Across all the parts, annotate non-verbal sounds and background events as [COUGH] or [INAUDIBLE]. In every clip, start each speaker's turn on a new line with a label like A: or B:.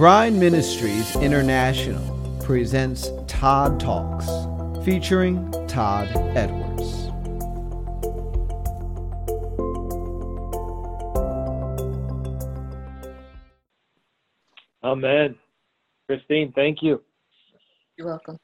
A: Bride Ministries International presents Todd Talks, featuring Todd Edwards.
B: Amen. Christine, thank you.
C: You're welcome.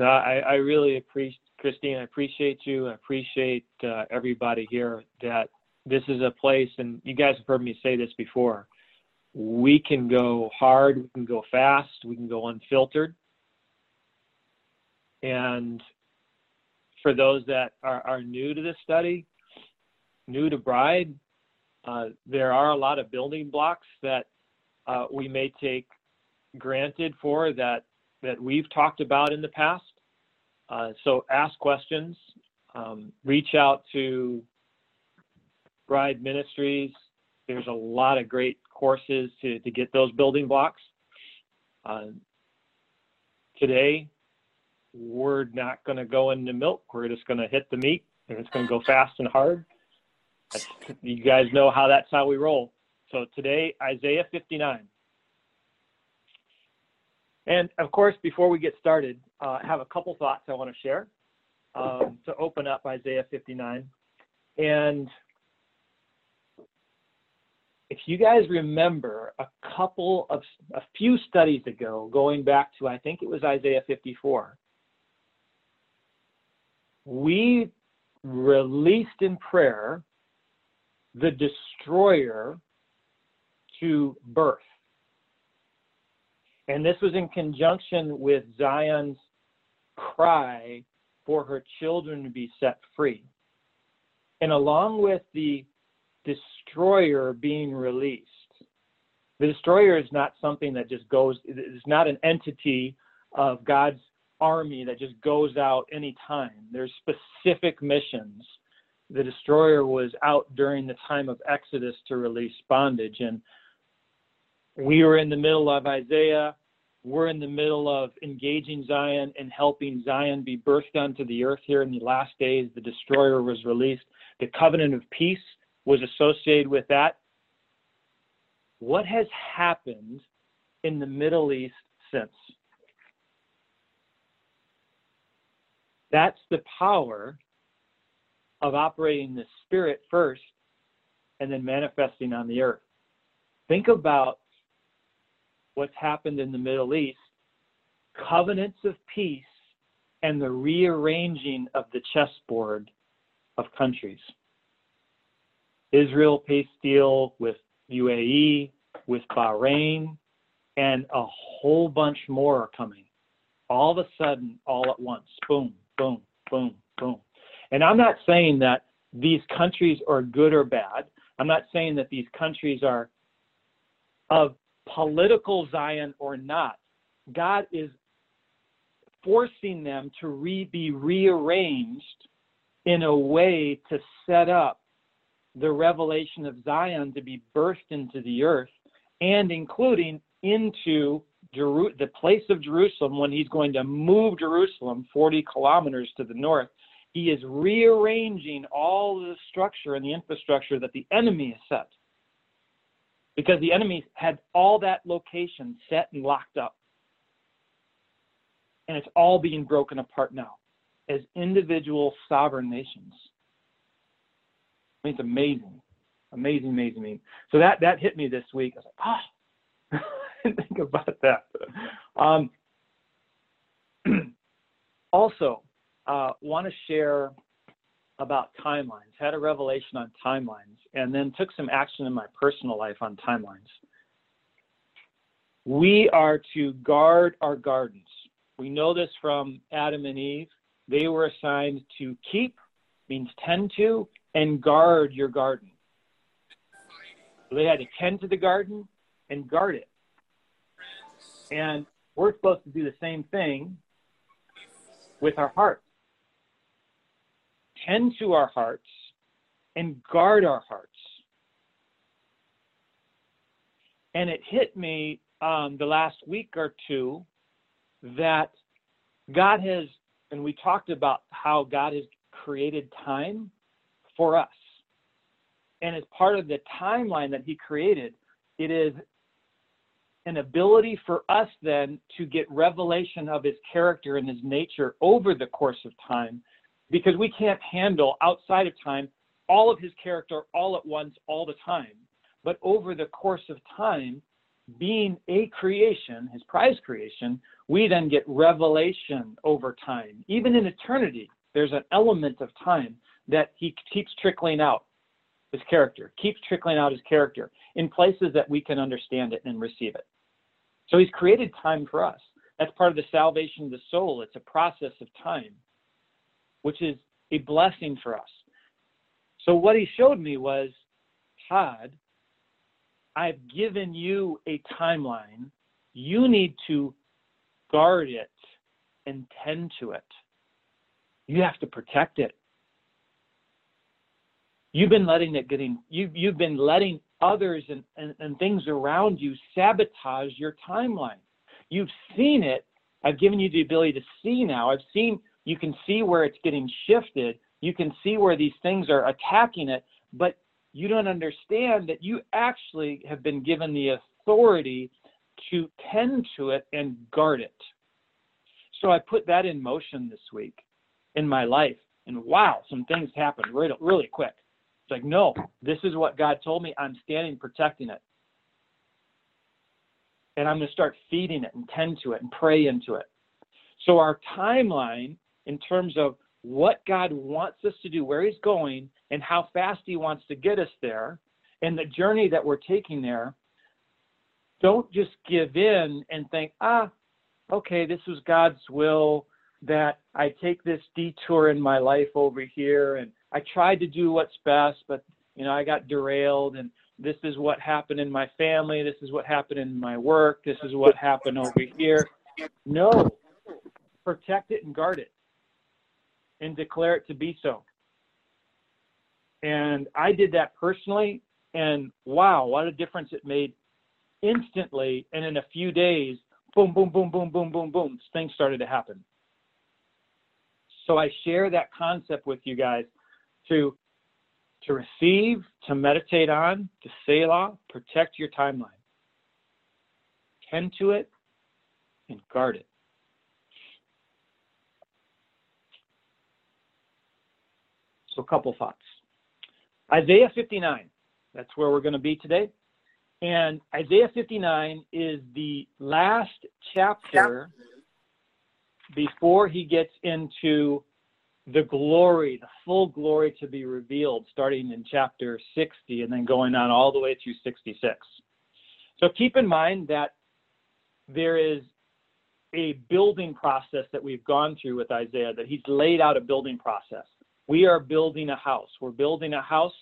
B: Uh, I, I really appreciate Christine. I appreciate you. I appreciate uh, everybody here. That this is a place, and you guys have heard me say this before. We can go hard. We can go fast. We can go unfiltered. And for those that are, are new to this study, new to Bride, uh, there are a lot of building blocks that uh, we may take granted for that that we've talked about in the past. Uh, so ask questions, um, reach out to Bride Ministries. There's a lot of great courses to, to get those building blocks. Uh, today, we're not going to go into milk. We're just going to hit the meat, and it's going to go fast and hard. That's, you guys know how that's how we roll. So today, Isaiah 59. And of course, before we get started, uh, have a couple thoughts I want to share um, to open up Isaiah 59. And if you guys remember a couple of a few studies ago, going back to I think it was Isaiah 54, we released in prayer the destroyer to birth. And this was in conjunction with Zion's cry for her children to be set free. And along with the destroyer being released, the destroyer is not something that just goes, it's not an entity of God's army that just goes out anytime. There's specific missions. The destroyer was out during the time of Exodus to release bondage. And we were in the middle of Isaiah we're in the middle of engaging Zion and helping Zion be birthed onto the earth here in the last days. The destroyer was released. The covenant of peace was associated with that. What has happened in the Middle East since? That's the power of operating the spirit first and then manifesting on the earth. Think about what's happened in the Middle East, covenants of peace and the rearranging of the chessboard of countries. Israel peace deal with UAE, with Bahrain, and a whole bunch more are coming. All of a sudden, all at once. Boom, boom, boom, boom. And I'm not saying that these countries are good or bad. I'm not saying that these countries are of political Zion or not, God is forcing them to re- be rearranged in a way to set up the revelation of Zion to be birthed into the earth and including into Jeru- the place of Jerusalem when he's going to move Jerusalem 40 kilometers to the north. He is rearranging all the structure and the infrastructure that the enemy has set because the enemy had all that location set and locked up. And it's all being broken apart now as individual sovereign nations. I mean, it's amazing. Amazing, amazing, amazing. So that, that hit me this week. I was like, ah, oh. [LAUGHS] think about that. Um, [CLEARS THROAT] also, uh, want to share about timelines, had a revelation on timelines, and then took some action in my personal life on timelines. We are to guard our gardens. We know this from Adam and Eve. They were assigned to keep, means tend to, and guard your garden. So they had to tend to the garden and guard it. And we're supposed to do the same thing with our hearts tend to our hearts and guard our hearts. And it hit me um, the last week or two that God has, and we talked about how God has created time for us. And as part of the timeline that He created, it is an ability for us then to get revelation of His character and His nature over the course of time because we can't handle outside of time all of His character all at once, all the time. But over the course of time, being a creation, his prize creation, we then get revelation over time. Even in eternity, there's an element of time that he keeps trickling out his character, keeps trickling out his character in places that we can understand it and receive it. So he's created time for us. That's part of the salvation of the soul. It's a process of time, which is a blessing for us. So what he showed me was, Todd, I've given you a timeline. You need to guard it and tend to it. You have to protect it. You've been letting it getting you you've been letting others and, and, and things around you sabotage your timeline. You've seen it. I've given you the ability to see now. I've seen you can see where it's getting shifted. You can see where these things are attacking it, but you don't understand that you actually have been given the authority to tend to it and guard it. So I put that in motion this week in my life. And wow, some things happened really, really quick. It's like, no, this is what God told me. I'm standing protecting it. And I'm going to start feeding it and tend to it and pray into it. So our timeline in terms of what God wants us to do, where He's going, and how fast He wants to get us there, and the journey that we're taking there, don't just give in and think, ah, okay, this was God's will that I take this detour in my life over here, and I tried to do what's best, but you know, I got derailed, and this is what happened in my family, this is what happened in my work, this is what happened over here. No, protect it and guard it and declare it to be so. And I did that personally, and wow, what a difference it made instantly. And in a few days, boom, boom, boom, boom, boom, boom, boom, things started to happen. So I share that concept with you guys to to receive, to meditate on, to Selah, protect your timeline. Tend to it and guard it. So, a couple thoughts. Isaiah 59, that's where we're going to be today. And Isaiah 59 is the last chapter before he gets into the glory, the full glory to be revealed, starting in chapter 60 and then going on all the way through 66. So keep in mind that there is a building process that we've gone through with Isaiah, that he's laid out a building process. We are building a house. We're building a house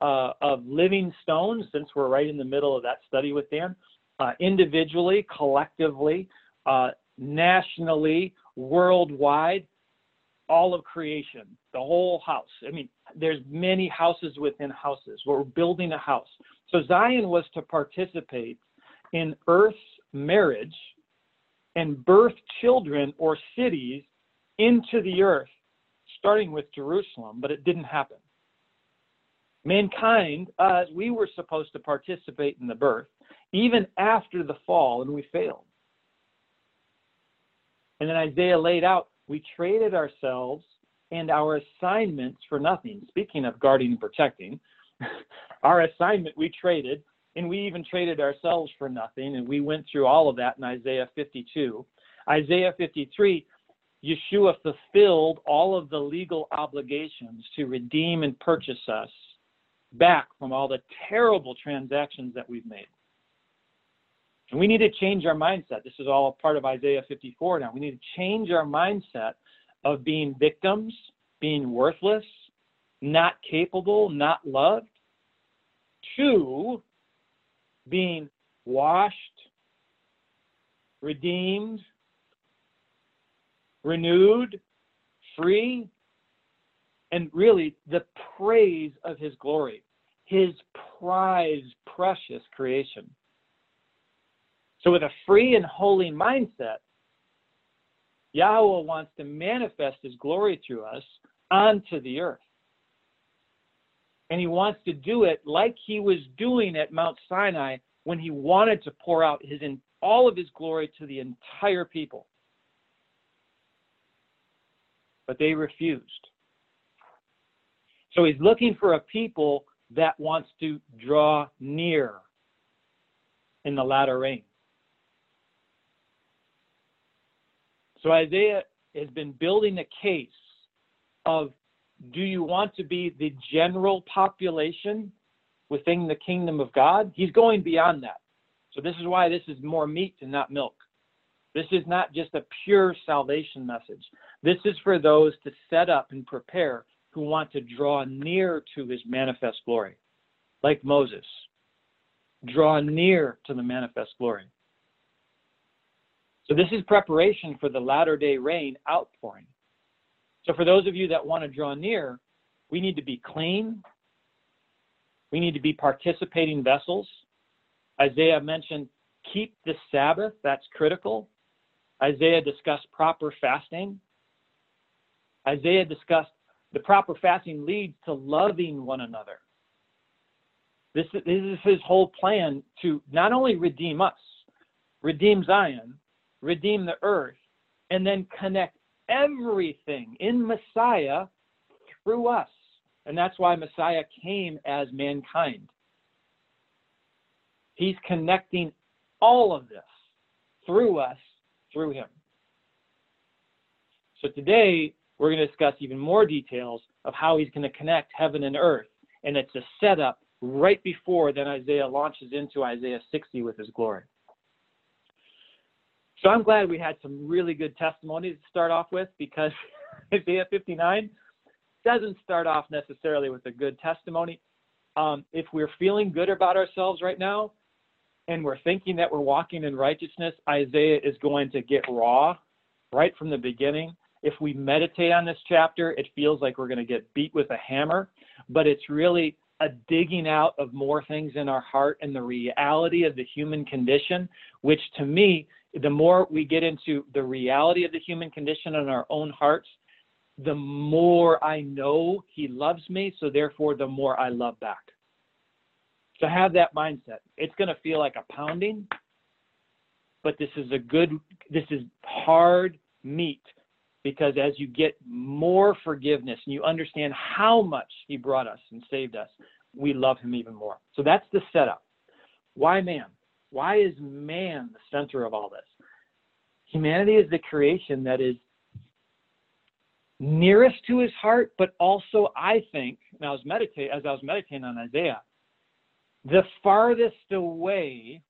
B: uh, of living stones, since we're right in the middle of that study with Dan, uh, individually, collectively, uh, nationally, worldwide, all of creation, the whole house. I mean, there's many houses within houses. We're building a house. So Zion was to participate in Earth's marriage and birth children or cities into the earth starting with Jerusalem, but it didn't happen. Mankind, uh, we were supposed to participate in the birth, even after the fall, and we failed. And then Isaiah laid out we traded ourselves and our assignments for nothing. Speaking of guarding and protecting, [LAUGHS] our assignment we traded, and we even traded ourselves for nothing, and we went through all of that in Isaiah 52. Isaiah 53, Yeshua fulfilled all of the legal obligations to redeem and purchase us back from all the terrible transactions that we've made. And we need to change our mindset. This is all part of Isaiah 54 now. We need to change our mindset of being victims, being worthless, not capable, not loved, to being washed, redeemed, renewed, free, and really the praise of his glory, his prized, precious creation. So, with a free and holy mindset, Yahweh wants to manifest his glory through us onto the earth. And he wants to do it like he was doing at Mount Sinai when he wanted to pour out his all of his glory to the entire people. But they refused. So he's looking for a people that wants to draw near in the latter rain. So Isaiah has been building a case of do you want to be the general population within the kingdom of God? He's going beyond that. So this is why this is more meat and not milk. This is not just a pure salvation message. This is for those to set up and prepare who want to draw near to his manifest glory, like Moses. Draw near to the manifest glory. So this is preparation for the latter day rain outpouring. So for those of you that want to draw near, we need to be clean. We need to be participating vessels. Isaiah mentioned keep the Sabbath, that's critical. Isaiah discussed proper fasting. Isaiah discussed the proper fasting leads to loving one another. This, this is his whole plan to not only redeem us, redeem Zion, redeem the earth, and then connect everything in Messiah through us. And that's why Messiah came as mankind. He's connecting all of this through us, through him. So today, we're going to discuss even more details of how he's going to connect heaven and earth. And it's a setup right before then Isaiah launches into Isaiah 60 with his glory. So I'm glad we had some really good testimonies to start off with because [LAUGHS] Isaiah 59 doesn't start off necessarily with a good testimony. Um, if we're feeling good about ourselves right now and we're thinking that we're walking in righteousness, Isaiah is going to get raw right from the beginning. If we meditate on this chapter, it feels like we're going to get beat with a hammer, but it's really a digging out of more things in our heart and the reality of the human condition, which to me the more we get into the reality of the human condition in our own hearts, the more I know He loves me, so therefore, the more I love back. So have that mindset. It's going to feel like a pounding, but this is a good, this is hard meat because as you get more forgiveness and you understand how much He brought us and saved us, we love Him even more. So that's the setup. Why man? Why is man the center of all this? Humanity is the creation that is nearest to his heart, but also, I think, and I was meditating as I was meditating on Isaiah, the farthest away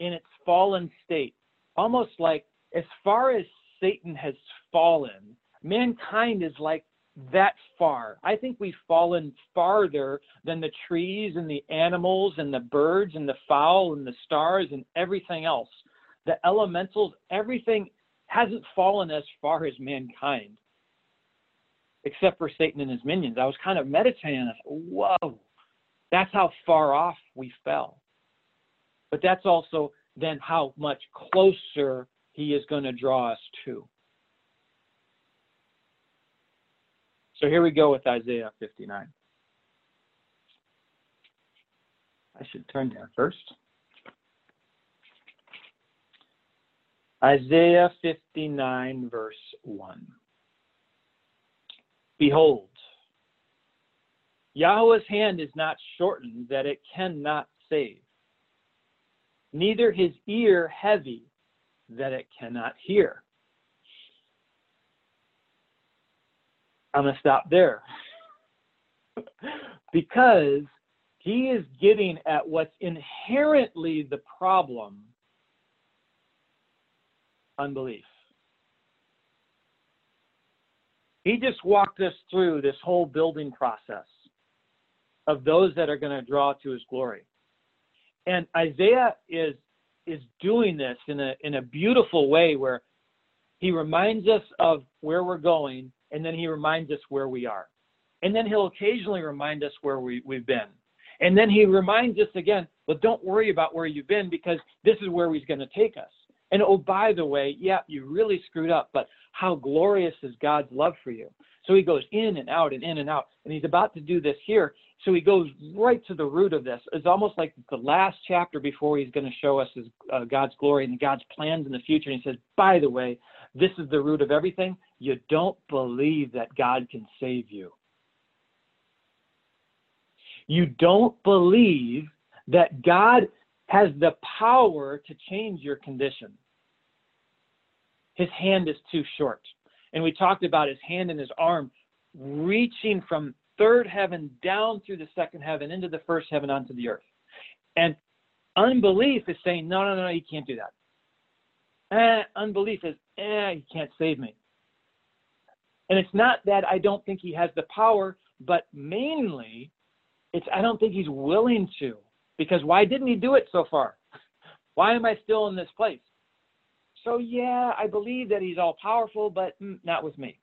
B: in its fallen state, almost like as far as Satan has fallen, mankind is like that far. I think we've fallen farther than the trees and the animals and the birds and the fowl and the stars and everything else. The elementals, everything hasn't fallen as far as mankind, except for Satan and his minions. I was kind of meditating. Whoa, that's how far off we fell. But that's also then how much closer he is going to draw us to. So here we go with Isaiah 59. I should turn there first. Isaiah 59, verse 1. Behold, Yahweh's hand is not shortened that it cannot save, neither his ear heavy that it cannot hear. I'm going to stop there. [LAUGHS] because he is getting at what's inherently the problem unbelief. He just walked us through this whole building process of those that are going to draw to his glory. And Isaiah is is doing this in a in a beautiful way where he reminds us of where we're going and then he reminds us where we are. And then he'll occasionally remind us where we, we've been. And then he reminds us again, but don't worry about where you've been because this is where he's going to take us. And oh, by the way, yeah, you really screwed up, but how glorious is God's love for you? So he goes in and out and in and out. And he's about to do this here. So he goes right to the root of this. It's almost like the last chapter before he's going to show us his, uh, God's glory and God's plans in the future. And he says, by the way, this is the root of everything. You don't believe that God can save you. You don't believe that God has the power to change your condition. His hand is too short. And we talked about his hand and his arm reaching from third heaven down through the second heaven into the first heaven onto the earth. And unbelief is saying, no, no, no, you can't do that. Eh, unbelief is, eh, you can't save me. And it's not that I don't think he has the power, but mainly it's I don't think he's willing to. Because why didn't he do it so far? [LAUGHS] Why am I still in this place? So yeah, I believe that he's all powerful, but mm, not with me.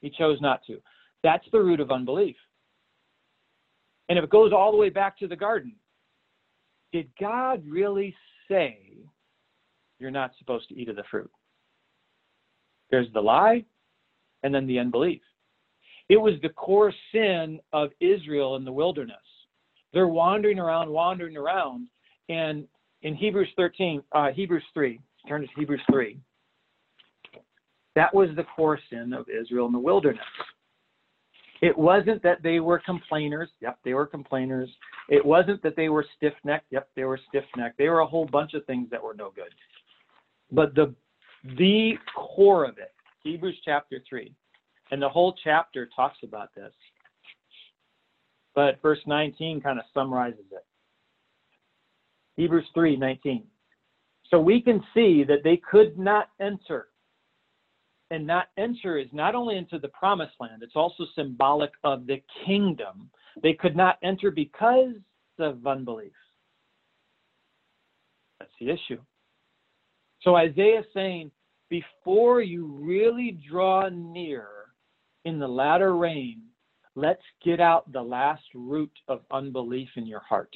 B: He chose not to. That's the root of unbelief. And if it goes all the way back to the garden, did God really say you're not supposed to eat of the fruit? There's the lie and then the unbelief. It was the core sin of Israel in the wilderness. They're wandering around, wandering around, and in Hebrews 13, uh, Hebrews 3, turn to Hebrews 3. That was the core sin of Israel in the wilderness. It wasn't that they were complainers. Yep, they were complainers. It wasn't that they were stiff necked. Yep, they were stiff necked. They were a whole bunch of things that were no good. But the the core of it, Hebrews chapter 3, and the whole chapter talks about this. But verse 19 kind of summarizes it. Hebrews 3 19. So we can see that they could not enter. And not enter is not only into the promised land, it's also symbolic of the kingdom. They could not enter because of unbelief. That's the issue. So Isaiah is saying, before you really draw near in the latter rain, let's get out the last root of unbelief in your heart.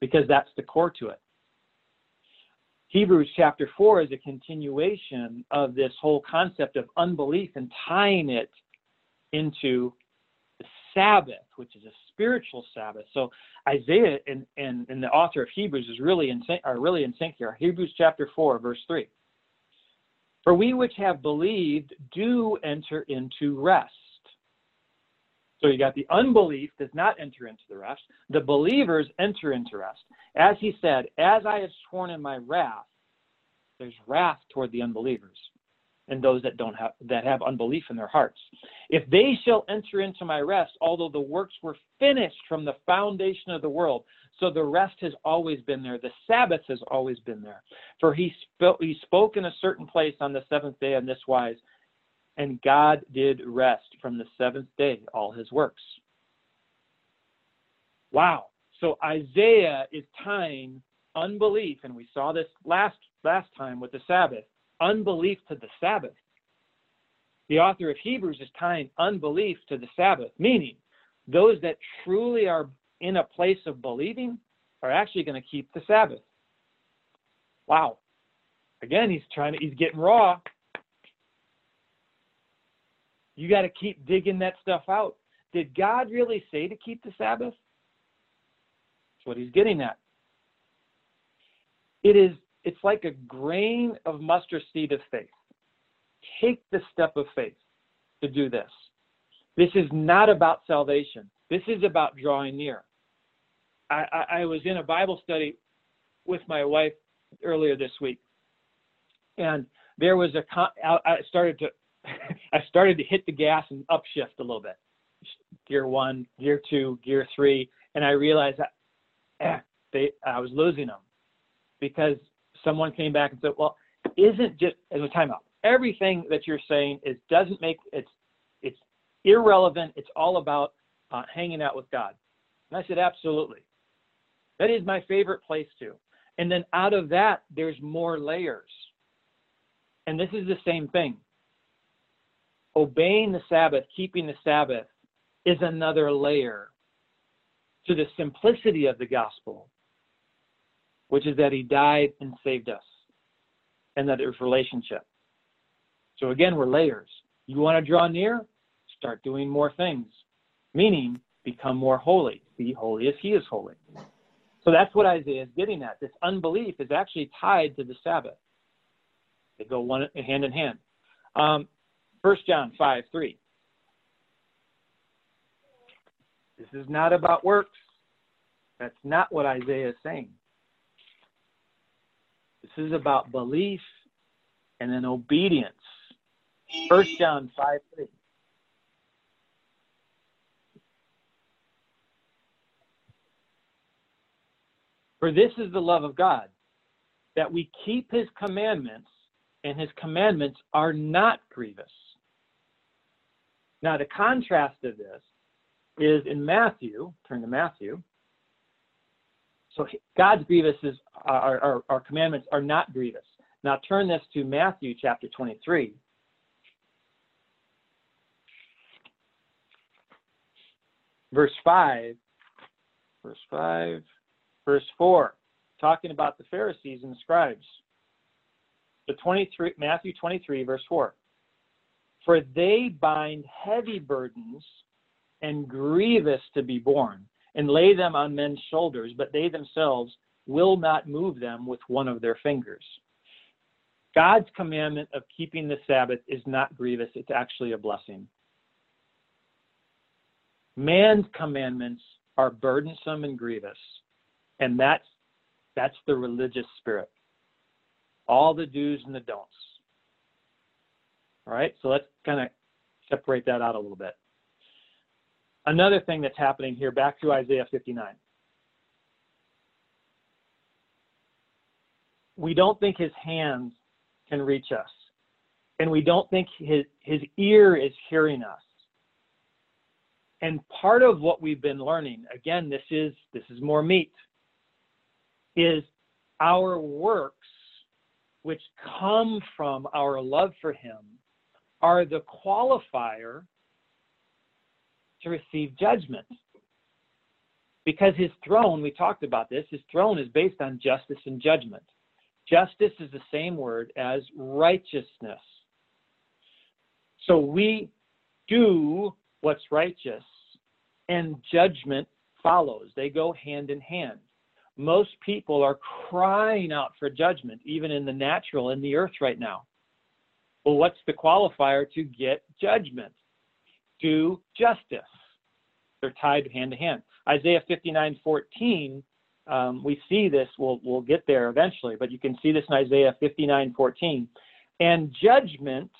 B: Because that's the core to it. Hebrews chapter 4 is a continuation of this whole concept of unbelief and tying it into the Sabbath, which is a spiritual Sabbath. So Isaiah and, and, and the author of Hebrews is really in are really in sync here. Hebrews chapter 4, verse 3. For we which have believed do enter into rest. So you got the unbelief does not enter into the rest. The believers enter into rest. As he said, as I have sworn in my wrath, there's wrath toward the unbelievers and those that don't have that have unbelief in their hearts. If they shall enter into my rest, although the works were finished from the foundation of the world, so the rest has always been there. The Sabbath has always been there. For he spoke, he spoke in a certain place on the seventh day on this wise, and God did rest from the seventh day, all his works. Wow. So Isaiah is tying unbelief, and we saw this last last time with the Sabbath, unbelief to the Sabbath. The author of Hebrews is tying unbelief to the Sabbath, meaning those that truly are in a place of believing are actually going to keep the Sabbath. Wow. Again, he's trying to, he's getting raw. You got to keep digging that stuff out. Did God really say to keep the Sabbath? That's what he's getting at. It is it's like a grain of mustard seed of faith. Take the step of faith to do this. This is not about salvation. This is about drawing near. I, I, I was in a Bible study with my wife earlier this week, and there was a I started to [LAUGHS] I started to hit the gas and upshift a little bit. Gear one, gear two, gear three, and I realized that eh, [CLEARS THROAT] they I was losing them because someone came back and said, "Well, isn't just as a timeout? Everything that you're saying is doesn't make it's it's irrelevant. It's all about uh, hanging out with God." And I said, "Absolutely. That is my favorite place to." And then out of that, there's more layers. And this is the same thing. Obeying the Sabbath, keeping the Sabbath, is another layer to the simplicity of the gospel which is that he died and saved us, and that there's relationship. So again, we're layers. You want to draw near? Start doing more things, meaning become more holy. Be holy as he is holy. So that's what Isaiah is getting at. This unbelief is actually tied to the Sabbath. They go one hand in hand. Um, 1 John 5 3. This is not about works. That's not what Isaiah is saying. This is about belief and then obedience. 1 John 5 3. For this is the love of God, that we keep his commandments, and his commandments are not grievous. Now, the contrast of this is in Matthew, turn to Matthew. So God's grievous our, our, our commandments are not grievous. Now turn this to Matthew chapter 23. Verse 5. Verse 5. Verse 4. Talking about the Pharisees and the scribes. The 23, Matthew 23, verse 4. For they bind heavy burdens and grievous to be borne, and lay them on men's shoulders, but they themselves will not move them with one of their fingers. God's commandment of keeping the Sabbath is not grievous, it's actually a blessing. Man's commandments are burdensome and grievous, and that's that's the religious spirit. All the do's and the don'ts. All right, so let's kind of separate that out a little bit another thing that's happening here, back to Isaiah 59. We don't think his hands can reach us, and we don't think his, his ear is hearing us. And part of what we've been learning, again, this is this is more meat, is our works, which come from our love for him, are the qualifier to receive judgment. Because his throne, we talked about this, his throne is based on justice and judgment. Justice is the same word as righteousness. So we do what's righteous, and judgment follows. They go hand in hand. Most people are crying out for judgment, even in the natural, in the earth right now. Well, what's the qualifier to get judgment? do justice. They're tied hand to hand. Isaiah 59 14, um, we see this, we'll, we'll get there eventually, but you can see this in Isaiah 59 14. And judgment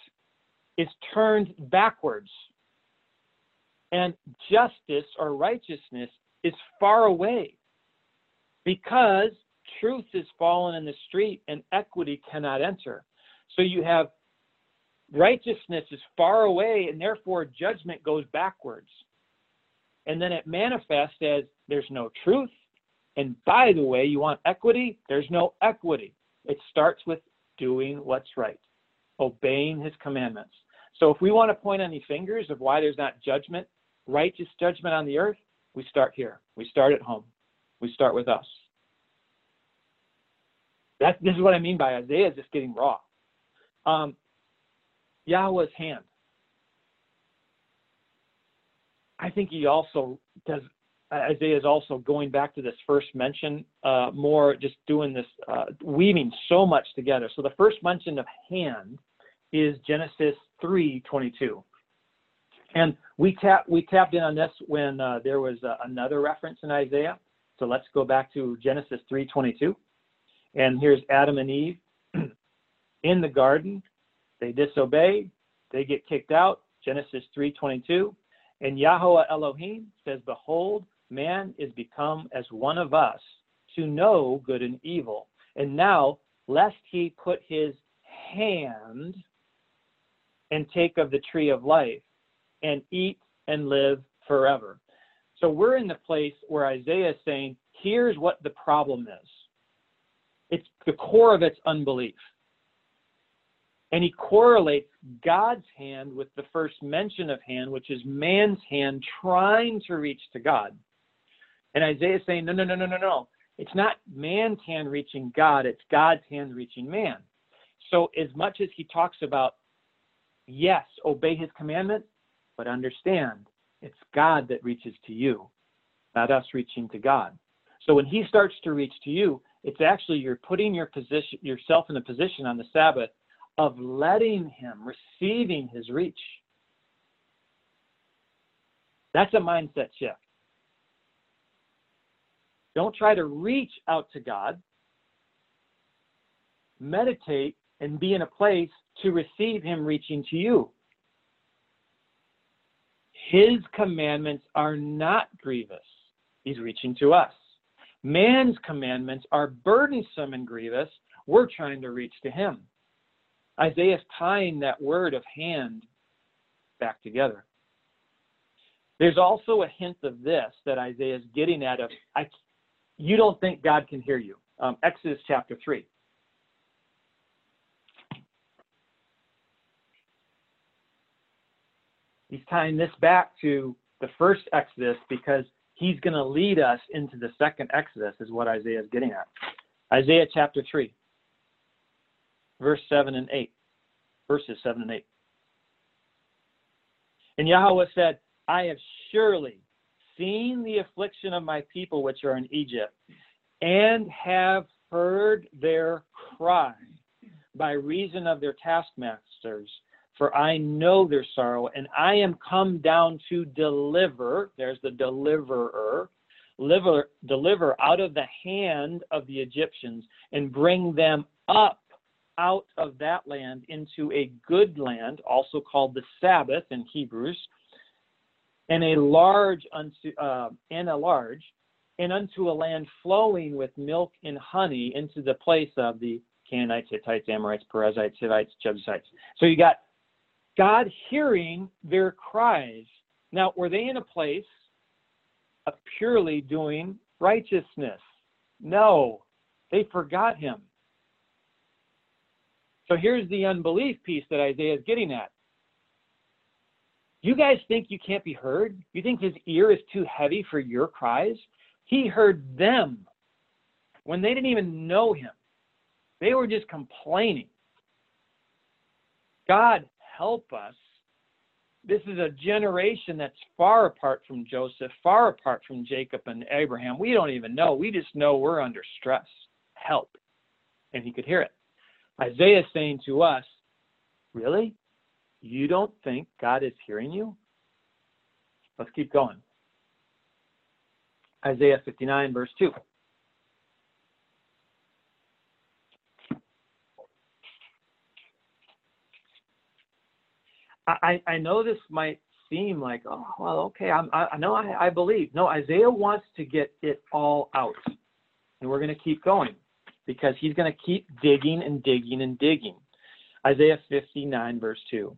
B: is turned backwards, and justice or righteousness is far away because truth is fallen in the street and equity cannot enter. So you have righteousness is far away and therefore judgment goes backwards. And then it manifests as there's no truth. And by the way, you want equity? There's no equity. It starts with doing what's right, obeying his commandments. So if we want to point any fingers of why there's not judgment, righteous judgment on the earth, we start here. We start at home. We start with us. That, this is what I mean by Isaiah is just getting raw. Um, Yahweh's hand. I think he also does. Isaiah is also going back to this first mention, uh, more just doing this, uh, weaving so much together. So the first mention of hand is Genesis 3:22, and we tap we tapped in on this when uh, there was uh, another reference in Isaiah. So let's go back to Genesis 3:22, and here's Adam and Eve [CLEARS THROAT] in the garden they disobey, they get kicked out. Genesis 3:22, and Yahweh Elohim says, "Behold, man is become as one of us to know good and evil. And now, lest he put his hand and take of the tree of life and eat and live forever." So we're in the place where Isaiah is saying, "Here's what the problem is. It's the core of its unbelief." And he correlates God's hand with the first mention of hand, which is man's hand trying to reach to God. And Isaiah is saying, no, no, no, no, no, no. It's not man's hand reaching God, it's God's hand reaching man. So, as much as he talks about Yes, obey his commandment, but understand it's God that reaches to you, not us reaching to God. So when he starts to reach to you, it's actually you're putting your position yourself in a position on the Sabbath of letting him receiving his reach. That's a mindset shift. Don't try to reach out to God. Meditate and be in a place to receive Him reaching to you. His commandments are not grievous. He's reaching to us. Man's commandments are burdensome and grievous. We're trying to reach to Him. Isaiah's tying that word of hand back together. There's also a hint of this that Isaiah is getting at of I, you don't think God can hear you. Um, Exodus chapter 3. He's tying this back to the first Exodus because he's going to lead us into the second Exodus, is what Isaiah is getting at. Isaiah chapter 3, verse 7 and 8. Verses 7 and 8. And Yahweh said, I have surely seen the affliction of my people which are in Egypt, and have heard their cry by reason of their taskmasters. For I know their sorrow, and I am come down to deliver. There's the deliverer. Deliver, deliver out of the hand of the Egyptians and bring them up out of that land into a good land, also called the Sabbath in Hebrews, and a large unto uh, and a large and unto a land flowing with milk and honey into the place of the Canaanites, Hittites, Amorites, Perizzites, Hivites, Jebusites. So you got God hearing their cries. Now, were they in a place of purely doing righteousness? No, they forgot him. So here's the unbelief piece that Isaiah is getting at. You guys think you can't be heard? You think his ear is too heavy for your cries? He heard them when they didn't even know him. They were just complaining. God help us. This is a generation that's far apart from Joseph, far apart from Jacob and Abraham. We don't even know. We just know we're under stress. Help. And he could hear it. Isaiah is saying to us, Really? You don't think God is hearing you? Let's keep going. Isaiah 59, verse 2. I, I know this might seem like, oh, well, okay, I'm, I, know I, I believe. No, Isaiah wants to get it all out. And we're going to keep going because he's going to keep digging and digging and digging. Isaiah 59, verse 2.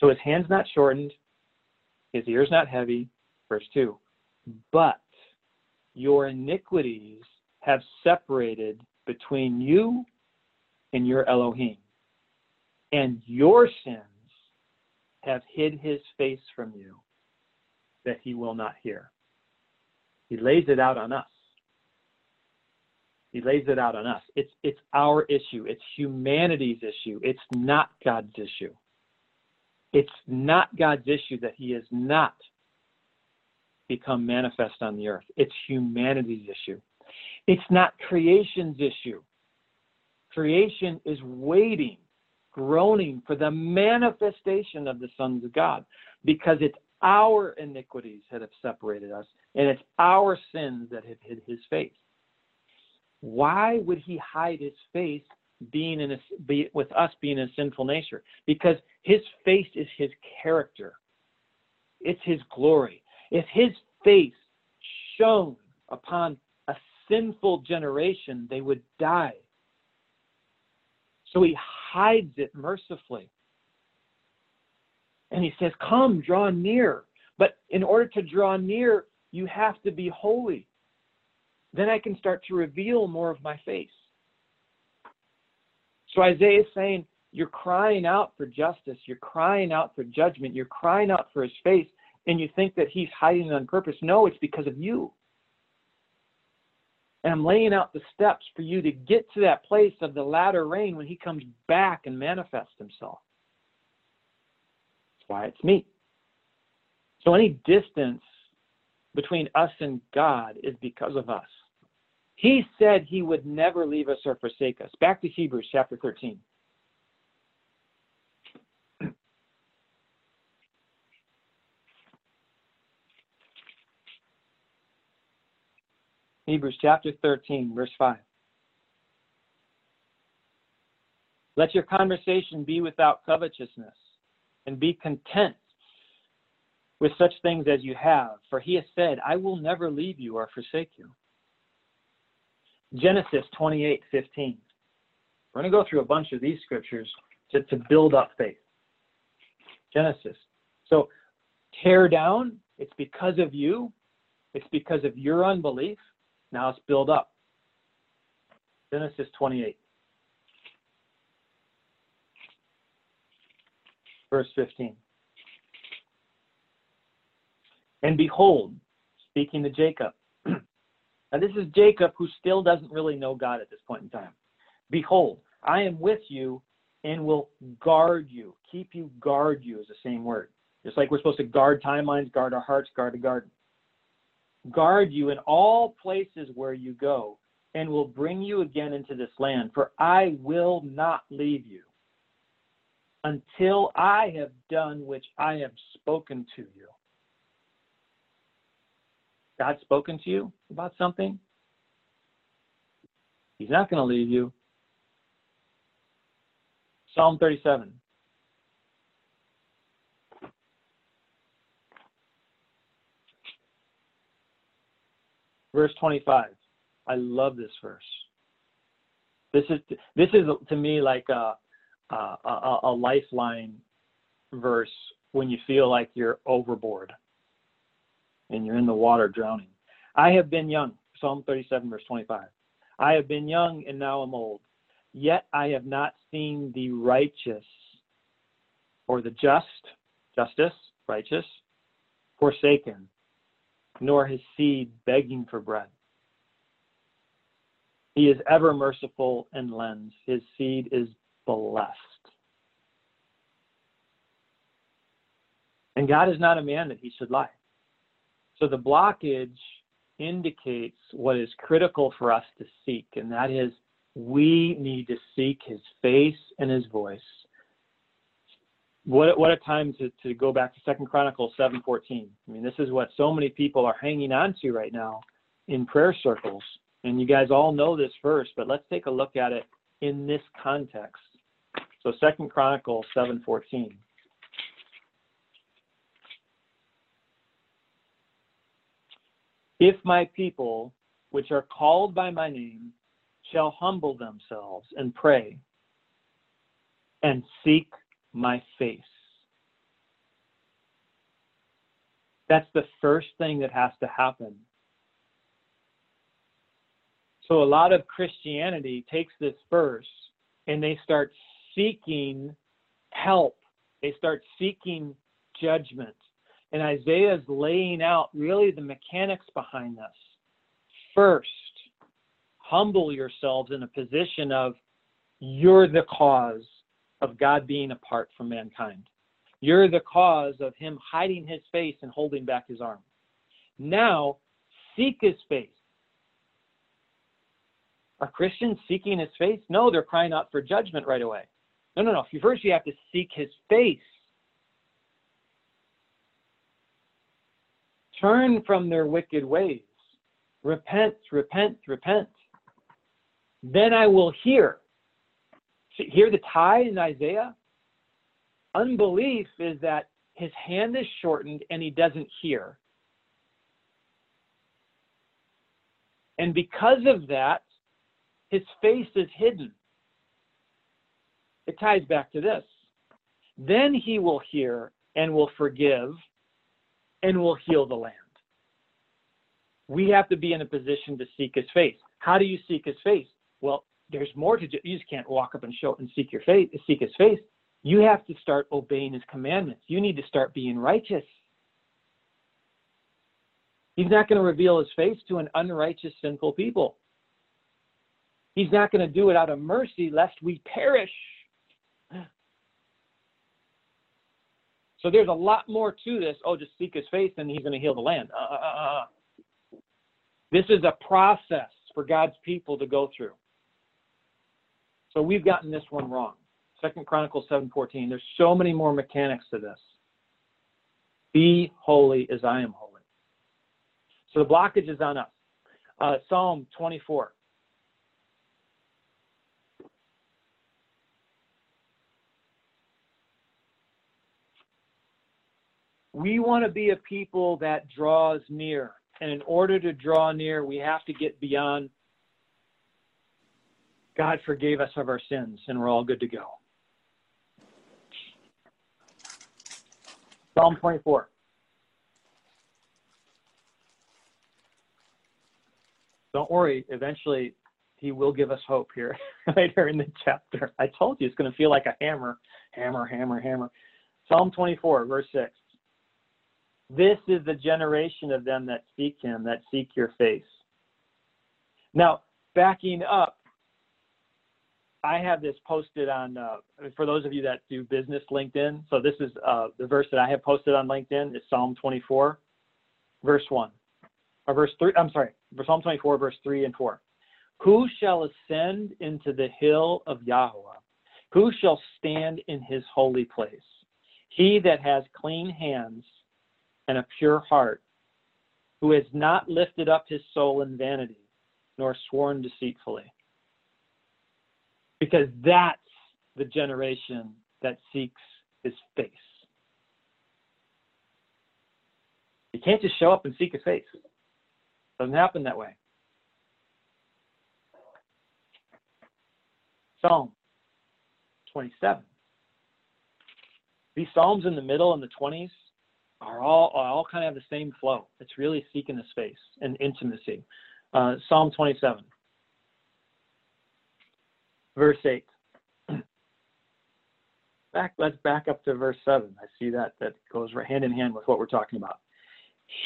B: So his hand's not shortened, his ear's not heavy. Verse 2. But your iniquities have separated between you and your Elohim, and your sins have hid his face from you that he will not hear. He lays it out on us. He lays it out on us. It's it's our issue. It's humanity's issue. It's not God's issue. It's not God's issue that he has not become manifest on the earth. It's humanity's issue. It's not creation's issue. Creation is waiting, groaning for the manifestation of the sons of God because it's our iniquities that have separated us and it's our sins that have hid his face. Why would he hide his face being in a, be, with us being a sinful nature? Because his face is his character. It's his glory. If his face shone upon a sinful generation they would die. So he hides it mercifully. And he says come draw near. But in order to draw near you have to be holy then i can start to reveal more of my face so Isaiah is saying, You're crying out for justice, you're crying out for judgment, you're crying out for his face, and you think that he's hiding it on purpose. No, it's because of you. And I'm laying out the steps for you to get to that place of the latter rain when he comes back and manifests himself. That's why it's me. So any distance between us and God is because of us. He said he would never leave us or forsake us. Back to Hebrews chapter 13. Hebrews chapter 13, verse 5. Let your conversation be without covetousness, and be content with such things as you have, for he has said, I will never leave you or forsake you. Genesis 28 15. We're going to go through a bunch of these scriptures to, to build up faith. Genesis. So, tear down, it's because of you, it's because of your unbelief. Now let's build up. Genesis 28, verse 15. And behold, speaking to Jacob. [CLEARS THROAT] now, this is Jacob who still doesn't really know God at this point in time. Behold, I am with you and will guard you. Keep you, guard you is the same word. Just like we're supposed to guard timelines, guard our hearts, guard the garden. Guard you in all places where you go, and will bring you again into this land. For I will not leave you until I have done which I have spoken to you. God spoken to you about something? He's not going to leave you. Psalm 37. Verse 25. I love this verse. This is this is to me like a a, a lifeline verse when you feel like you're overboard and you're in the water drowning. I have been young, Psalm 37, verse 25. I have been young and now I'm old, yet I have not seen the righteous or the just, justice, righteous, forsaken, nor his seed begging for bread. He is ever merciful and lends. His seed is blessed. And God is not a man that he should lie. So the blockage indicates what is critical for us to seek, and that is we need to seek his face and his voice. What, what a time to, to go back to Second Chronicles 7:14. I mean, this is what so many people are hanging on to right now in prayer circles. And you guys all know this verse, but let's take a look at it in this context. So Second Chronicles 7:14. If my people, which are called by my name, shall humble themselves and pray and seek my face. That's the first thing that has to happen. So a lot of Christianity takes this verse and they start seeking help. They start seeking judgment. And Isaiah is laying out really the mechanics behind this. First, humble yourselves in a position of you're the cause of God being apart from mankind. You're the cause of him hiding his face and holding back his arm. Now, seek his face. Are Christians seeking his face? No, they're crying out for judgment right away. No, no, no. First, you have to seek his face. Turn from their wicked ways. Repent, repent, repent. Then I will hear. Hear the tie in Isaiah? Unbelief is that his hand is shortened and he doesn't hear. And because of that, his face is hidden. It ties back to this. Then he will hear and will forgive and will heal the land. We have to be in a position to seek his face. How do you seek his face? Well, there's more to do. You just can't walk up and show and seek your face, seek his face. You have to start obeying his commandments. You need to start being righteous. He's not going to reveal his face to an unrighteous, sinful people. He's not going to do it out of mercy lest we perish. So there's a lot more to this. Oh, just seek his face and he's going to heal the land. Uh, uh, uh, uh. This is a process for God's people to go through. So we've gotten this one wrong. Second Chronicles 7:14. There's so many more mechanics to this. Be holy as I am holy. So the blockage is on us. Uh, Psalm 24. We want to be a people that draws near. And in order to draw near, we have to get beyond God forgave us of our sins and we're all good to go. Psalm 24. Don't worry, eventually he will give us hope here [LAUGHS] later in the chapter. I told you it's going to feel like a hammer, hammer, hammer, hammer. Psalm 24, verse 6. This is the generation of them that seek him, that seek your face. Now, backing up, I have this posted on, uh, for those of you that do business LinkedIn. So this is uh, the verse that I have posted on LinkedIn is Psalm 24, verse 1. Or verse 3, I'm sorry, Psalm 24, verse 3 and 4. Who shall ascend into the hill of Yahweh? Who shall stand in his holy place? He that has clean hands and a pure heart, who has not lifted up his soul in vanity, nor sworn deceitfully. Because that's the generation that seeks his face. You can't just show up and seek his face. Doesn't happen that way. Psalm 27. These Psalms in the middle in the 20s are all are all kind of have the same flow. It's really seeking the space and intimacy. Uh, Psalm 27, verse 8. [CLEARS THROAT] Back, let's back up to verse 7. I see that that goes right hand in hand with what we're talking about.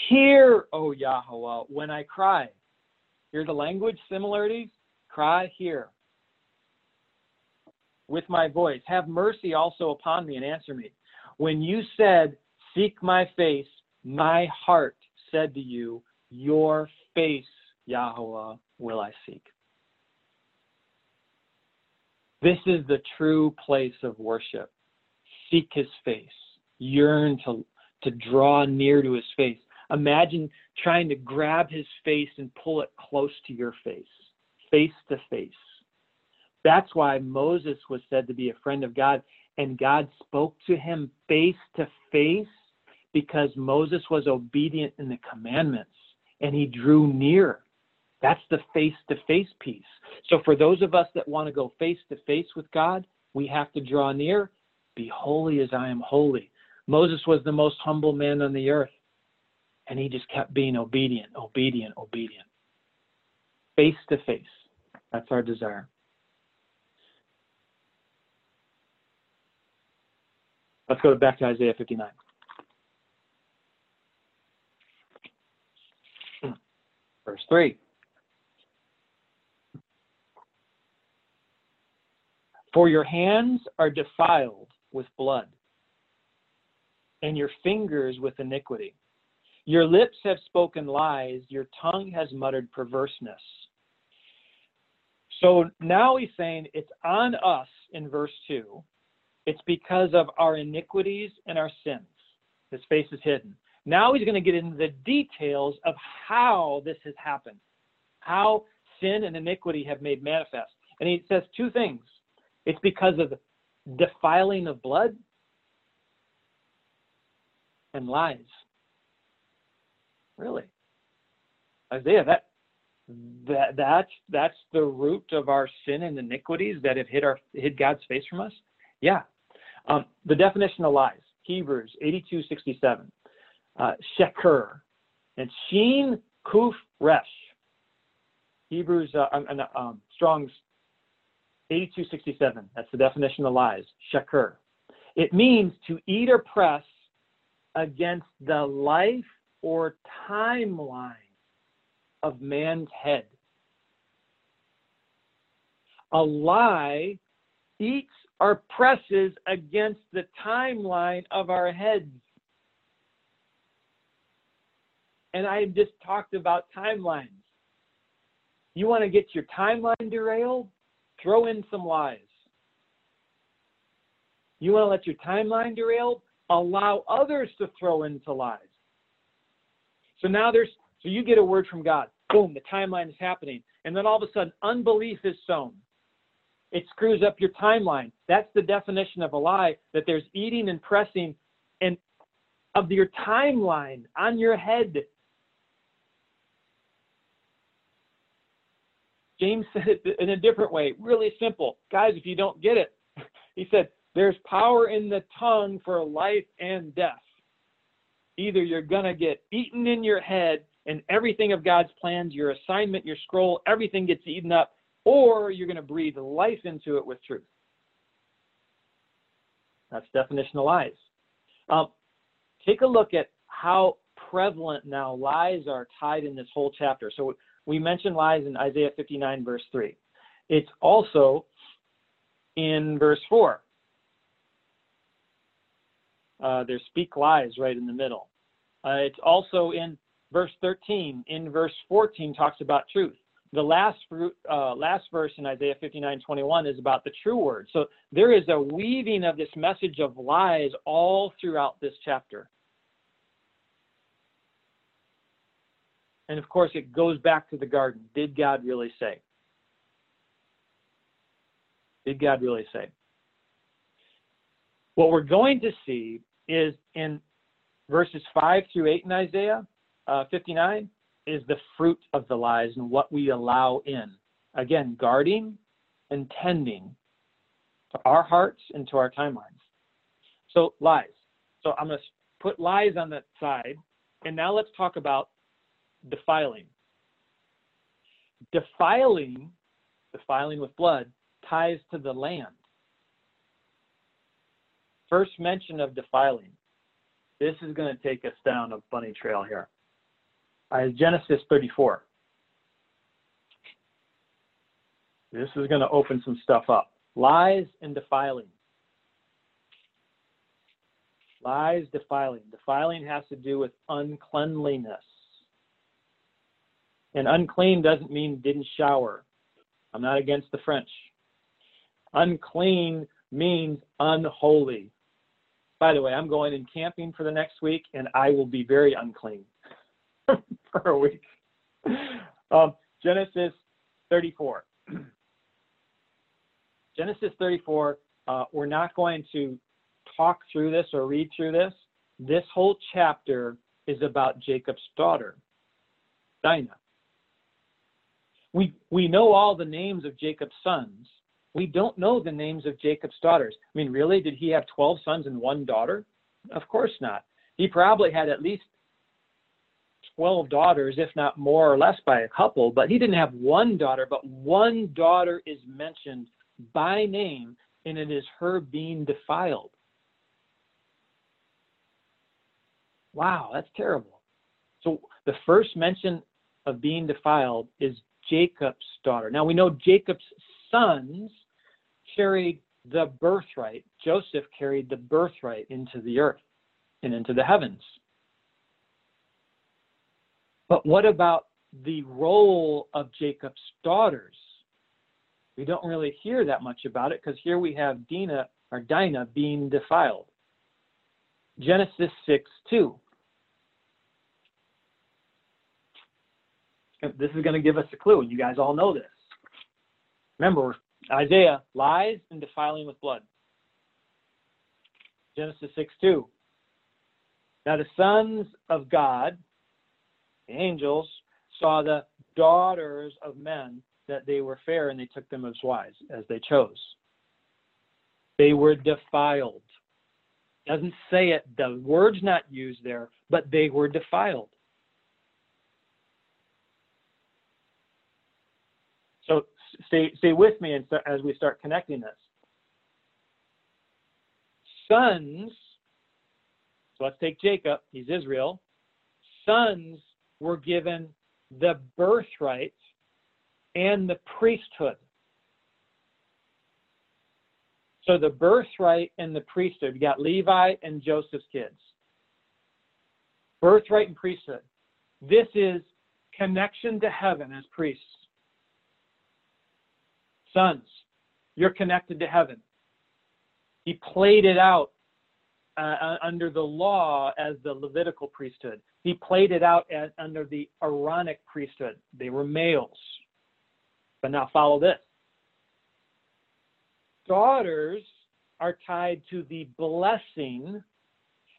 B: Hear, O Yahweh, when I cry. Hear the language similarities? Cry, hear. With my voice. Have mercy also upon me and answer me. When you said, Seek my face. My heart said to you, Your face, Yahweh, will I seek. This is the true place of worship. Seek his face. Yearn to, to draw near to his face. Imagine trying to grab his face and pull it close to your face, face to face. That's why Moses was said to be a friend of God, and God spoke to him face to face because Moses was obedient in the commandments and he drew near. That's the face to face piece. So, for those of us that want to go face to face with God, we have to draw near. Be holy as I am holy. Moses was the most humble man on the earth, and he just kept being obedient, obedient, obedient. Face to face. That's our desire. Let's go back to Isaiah 59. Verse 3. For your hands are defiled with blood, and your fingers with iniquity. Your lips have spoken lies, your tongue has muttered perverseness. So now he's saying it's on us in verse 2. It's because of our iniquities and our sins. His face is hidden. Now he's going to get into the details of how this has happened, how sin and iniquity have made manifest. And he says two things it's because of defiling of blood and lies. Really? Isaiah, that that that's that's the root of our sin and iniquities that have hid our hid God's face from us? Yeah. Um, the definition of lies, Hebrews 82:67 uh, sheker, and sheen kuf resh. Hebrews, uh, um, um, Strong's 8267. That's the definition of lies. Sheker. It means to eat or press against the life or timeline of man's head. A lie eats or presses against the timeline of our heads. And I just talked about timelines. You want to get your timeline derailed? Throw in some lies. You want to let your timeline derail? Allow others to throw into lies. So now there's, so you get a word from God. Boom, the timeline is happening. And then all of a sudden, unbelief is sown. It screws up your timeline. That's the definition of a lie that there's eating and pressing and of your timeline on your head James said it in a different way, really simple. Guys, if you don't get it, [LAUGHS] he said, There's power in the tongue for life and death. Either you're going to get eaten in your head and everything of God's plans, your assignment, your scroll, everything gets eaten up, or you're going to breathe life into it with truth. That's definition of lies. Um, take a look at how prevalent now lies are tied in this whole chapter. So we mentioned lies in Isaiah 59, verse 3. It's also in verse 4. Uh, there's speak lies right in the middle. Uh, it's also in verse 13. In verse 14 talks about truth. The last uh, last verse in Isaiah 59, 21 is about the true word. So there is a weaving of this message of lies all throughout this chapter. And of course, it goes back to the garden. Did God really say? Did God really say? What we're going to see is in verses 5 through 8 in Isaiah uh, 59 is the fruit of the lies and what we allow in. Again, guarding and tending to our hearts and to our timelines. So, lies. So, I'm going to put lies on that side. And now let's talk about defiling. Defiling, defiling with blood, ties to the land. First mention of defiling. This is going to take us down a bunny trail here. Uh, Genesis 34. This is going to open some stuff up. Lies and defiling. Lies, defiling. Defiling has to do with uncleanliness. And unclean doesn't mean didn't shower. I'm not against the French. Unclean means unholy. By the way, I'm going in camping for the next week, and I will be very unclean [LAUGHS] for a week. Um, Genesis 34. [CLEARS THROAT] Genesis 34, uh, we're not going to talk through this or read through this. This whole chapter is about Jacob's daughter, Dinah. We, we know all the names of Jacob's sons. We don't know the names of Jacob's daughters. I mean, really? Did he have 12 sons and one daughter? Of course not. He probably had at least 12 daughters, if not more or less by a couple, but he didn't have one daughter, but one daughter is mentioned by name, and it is her being defiled. Wow, that's terrible. So the first mention of being defiled is Jacob's daughter. Now we know Jacob's sons carried the birthright. Joseph carried the birthright into the earth and into the heavens. But what about the role of Jacob's daughters? We don't really hear that much about it because here we have Dinah or Dinah being defiled. Genesis 6 2. This is going to give us a clue, and you guys all know this. Remember, Isaiah lies and defiling with blood. Genesis 6 2. Now the sons of God, the angels, saw the daughters of men that they were fair and they took them as wives as they chose. They were defiled. Doesn't say it, the word's not used there, but they were defiled. So stay, stay with me as we start connecting this. Sons, so let's take Jacob, he's Israel. Sons were given the birthright and the priesthood. So the birthright and the priesthood, you got Levi and Joseph's kids. Birthright and priesthood. This is connection to heaven as priests. Sons, you're connected to heaven. He played it out uh, uh, under the law as the Levitical priesthood. He played it out under the Aaronic priesthood. They were males. But now follow this. Daughters are tied to the blessing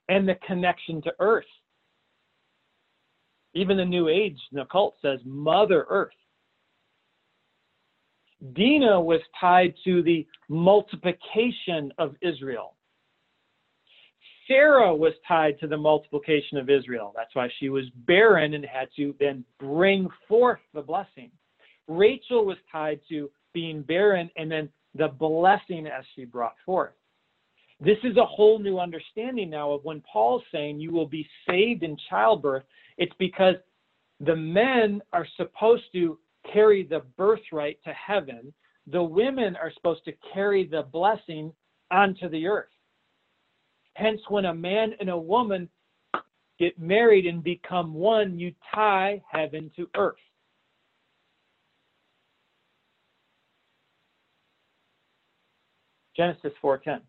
B: and the connection to earth. Even the New Age, and the cult says Mother Earth. Dinah was tied to the multiplication of Israel. Sarah was tied to the multiplication of Israel. That's why she was barren and had to then bring forth the blessing. Rachel was tied to being barren and then the blessing as she brought forth. This is a whole new understanding now of when Paul's saying you will be saved in childbirth. It's because the men are supposed to carry the birthright to heaven, the women are supposed to carry the blessing onto the earth. Hence, when a man and a woman get married and become one, you tie heaven to earth. Genesis 4:10.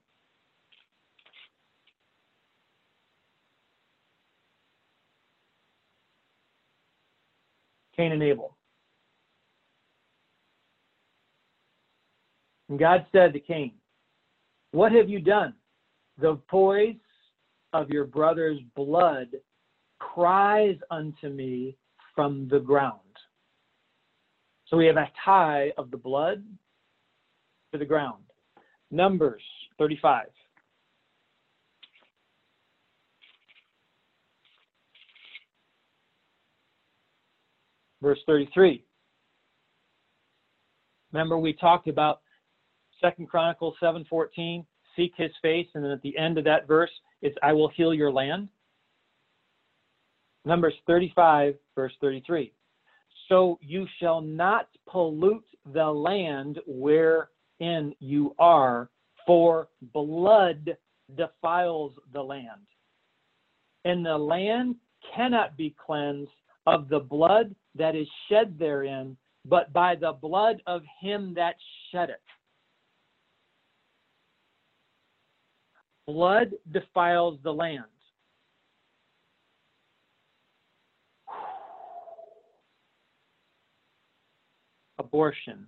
B: Cain and Abel. And God said to Cain, What have you done? The voice of your brother's blood cries unto me from the ground. So we have a tie of the blood to the ground. Numbers 35. Verse 33. Remember we talked about Second Chronicles 7:14, seek his face, and then at the end of that verse, it's I will heal your land. Numbers 35, verse 33. So you shall not pollute the land wherein you are, for blood defiles the land. And the land cannot be cleansed of the blood that is shed therein, but by the blood of him that shed it. Blood defiles the land. [SIGHS] Abortion.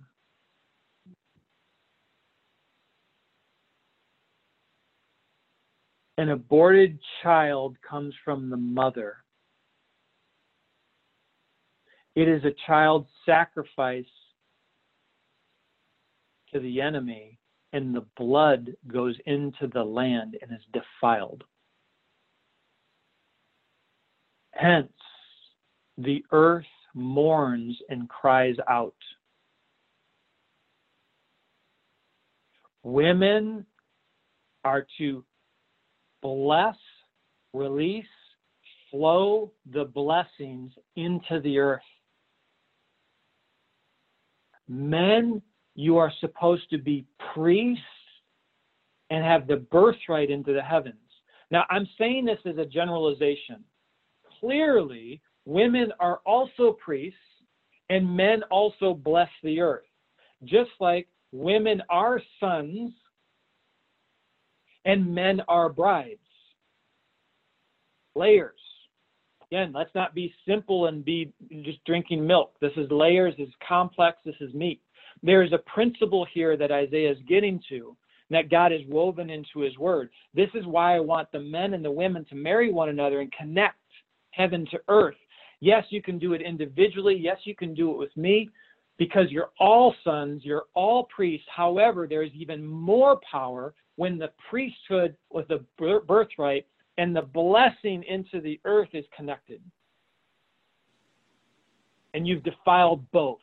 B: An aborted child comes from the mother. It is a child sacrifice to the enemy and the blood goes into the land and is defiled. Hence, the earth mourns and cries out. Women are to bless, release, flow the blessings into the earth. Men you are supposed to be priests and have the birthright into the heavens. Now, I'm saying this as a generalization. Clearly, women are also priests and men also bless the earth. Just like women are sons and men are brides. Layers. Again, let's not be simple and be just drinking milk. This is layers, this is complex, this is meat. There is a principle here that Isaiah is getting to that God has woven into his word. This is why I want the men and the women to marry one another and connect heaven to earth. Yes, you can do it individually. Yes, you can do it with me because you're all sons, you're all priests. However, there's even more power when the priesthood with the birthright and the blessing into the earth is connected. And you've defiled both.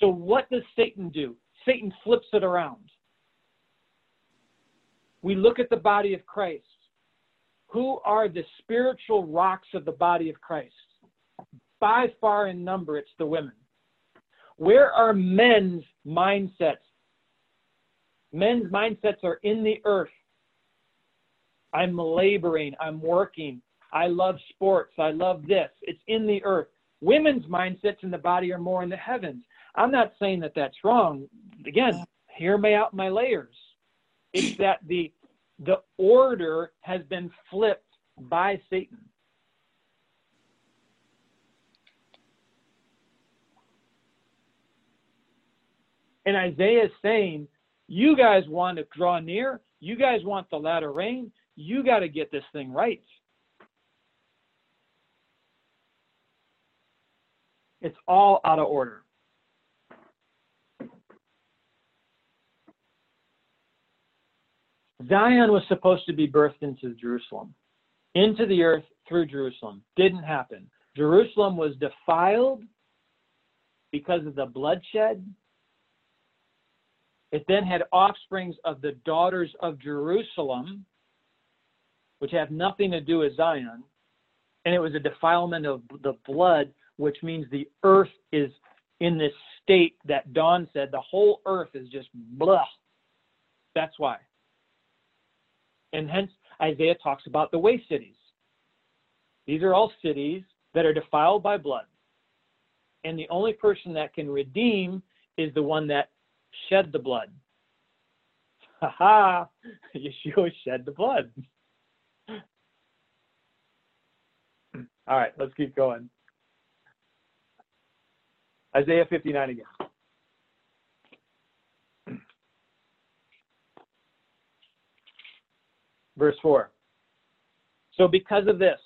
B: So, what does Satan do? Satan flips it around. We look at the body of Christ. Who are the spiritual rocks of the body of Christ? By far in number, it's the women. Where are men's mindsets? Men's mindsets are in the earth. I'm laboring, I'm working, I love sports, I love this. It's in the earth. Women's mindsets in the body are more in the heavens. I'm not saying that that's wrong. Again, hear me out my layers. It's that the the order has been flipped by Satan. And Isaiah is saying, you guys want to draw near, you guys want the latter rain, you got to get this thing right. It's all out of order. Zion was supposed to be birthed into Jerusalem, into the earth through Jerusalem. Didn't happen. Jerusalem was defiled because of the bloodshed it then had offsprings of the daughters of Jerusalem, which have nothing to do with Zion. And it was a defilement of the blood, which means the earth is in this state that Don said the whole earth is just blah. That's why. And hence, Isaiah talks about the waste cities. These are all cities that are defiled by blood. And the only person that can redeem is the one that shed the blood. Ha ha! [LAUGHS] Yeshua shed the blood. All right, let's keep going. Isaiah 59 again. Verse 4. So, because of this,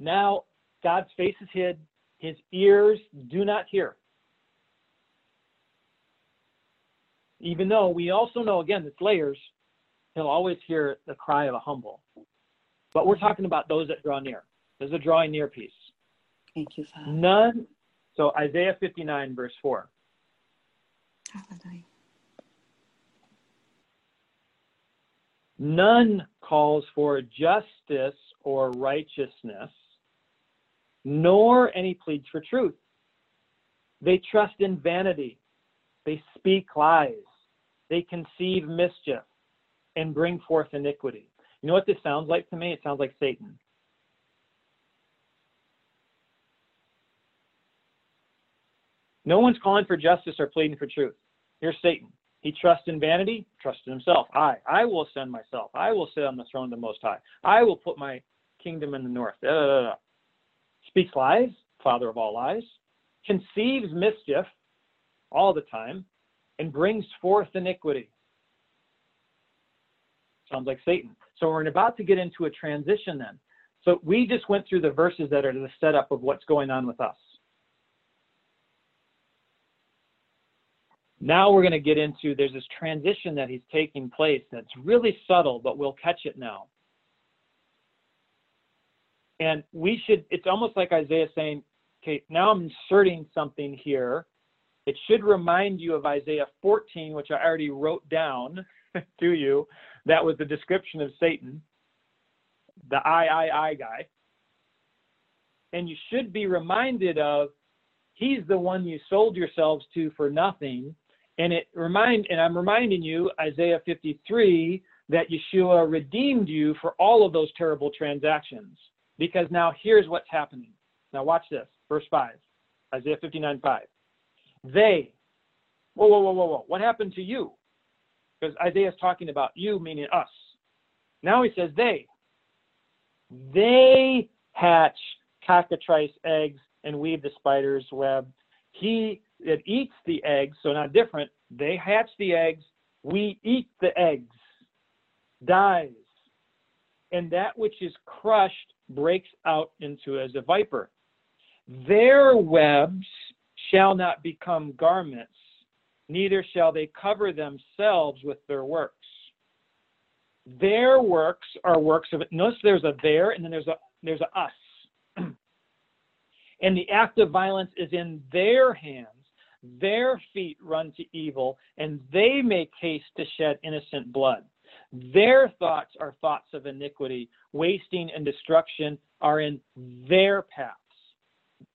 B: now God's face is hid, his ears do not hear. even though we also know, again, it's layers, he'll always hear the cry of a humble. But we're talking about those that draw near. There's a drawing near piece.
C: Thank you, Father.
B: None. So Isaiah 59, verse 4. Hallelujah. None calls for justice or righteousness, nor any pleads for truth. They trust in vanity. They speak lies they conceive mischief and bring forth iniquity. You know what this sounds like to me? It sounds like Satan. No one's calling for justice or pleading for truth. Here's Satan. He trusts in vanity, trusts in himself. I, I will send myself. I will sit on the throne of the Most High. I will put my kingdom in the north. Da, da, da, Speaks lies, father of all lies. Conceives mischief all the time and brings forth iniquity. Sounds like Satan. So we're about to get into a transition then. So we just went through the verses that are the setup of what's going on with us. Now we're going to get into there's this transition that he's taking place that's really subtle, but we'll catch it now. And we should, it's almost like Isaiah saying, okay, now I'm inserting something here it should remind you of Isaiah 14, which I already wrote down [LAUGHS] to you. That was the description of Satan, the I, I, I guy. And you should be reminded of he's the one you sold yourselves to for nothing. And it remind and I'm reminding you, Isaiah 53, that Yeshua redeemed you for all of those terrible transactions. Because now here's what's happening. Now watch this, verse 5, Isaiah 59, 5. They. Whoa, whoa, whoa, whoa, whoa. What happened to you? Because Isaiah is talking about you, meaning us. Now he says they. They hatch cockatrice eggs and weave the spider's web. He that eats the eggs, so not different, they hatch the eggs, we eat the eggs, dies. And that which is crushed breaks out into as a viper. Their webs shall not become garments, neither shall they cover themselves with their works. Their works are works of it. Notice there's a there and then there's a there's a us. [CLEARS THROAT] and the act of violence is in their hands. Their feet run to evil, and they make haste to shed innocent blood. Their thoughts are thoughts of iniquity, wasting and destruction are in their paths.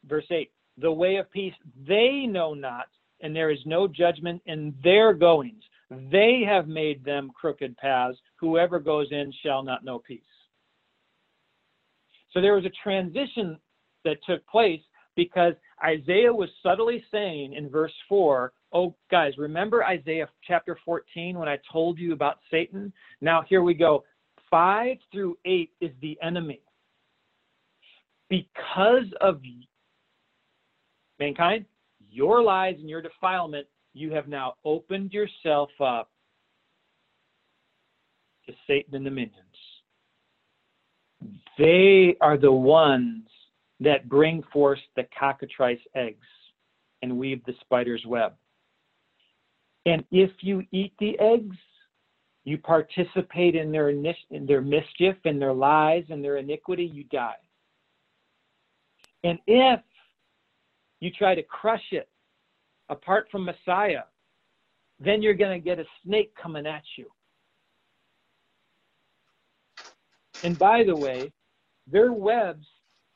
B: Verse 8 the way of peace they know not, and there is no judgment in their goings. They have made them crooked paths. Whoever goes in shall not know peace. So there was a transition that took place because Isaiah was subtly saying in verse 4, oh, guys, remember Isaiah chapter 14 when I told you about Satan? Now here we go. 5 through 8 is the enemy. Because of mankind, your lies and your defilement, you have now opened yourself up to Satan and the minions. They are the ones that bring forth the cockatrice eggs and weave the spider's web. And if you eat the eggs, you participate in their, in their mischief and their lies and their iniquity, you die. And if you try to crush it apart from Messiah, then you're going to get a snake coming at you. And by the way, their webs,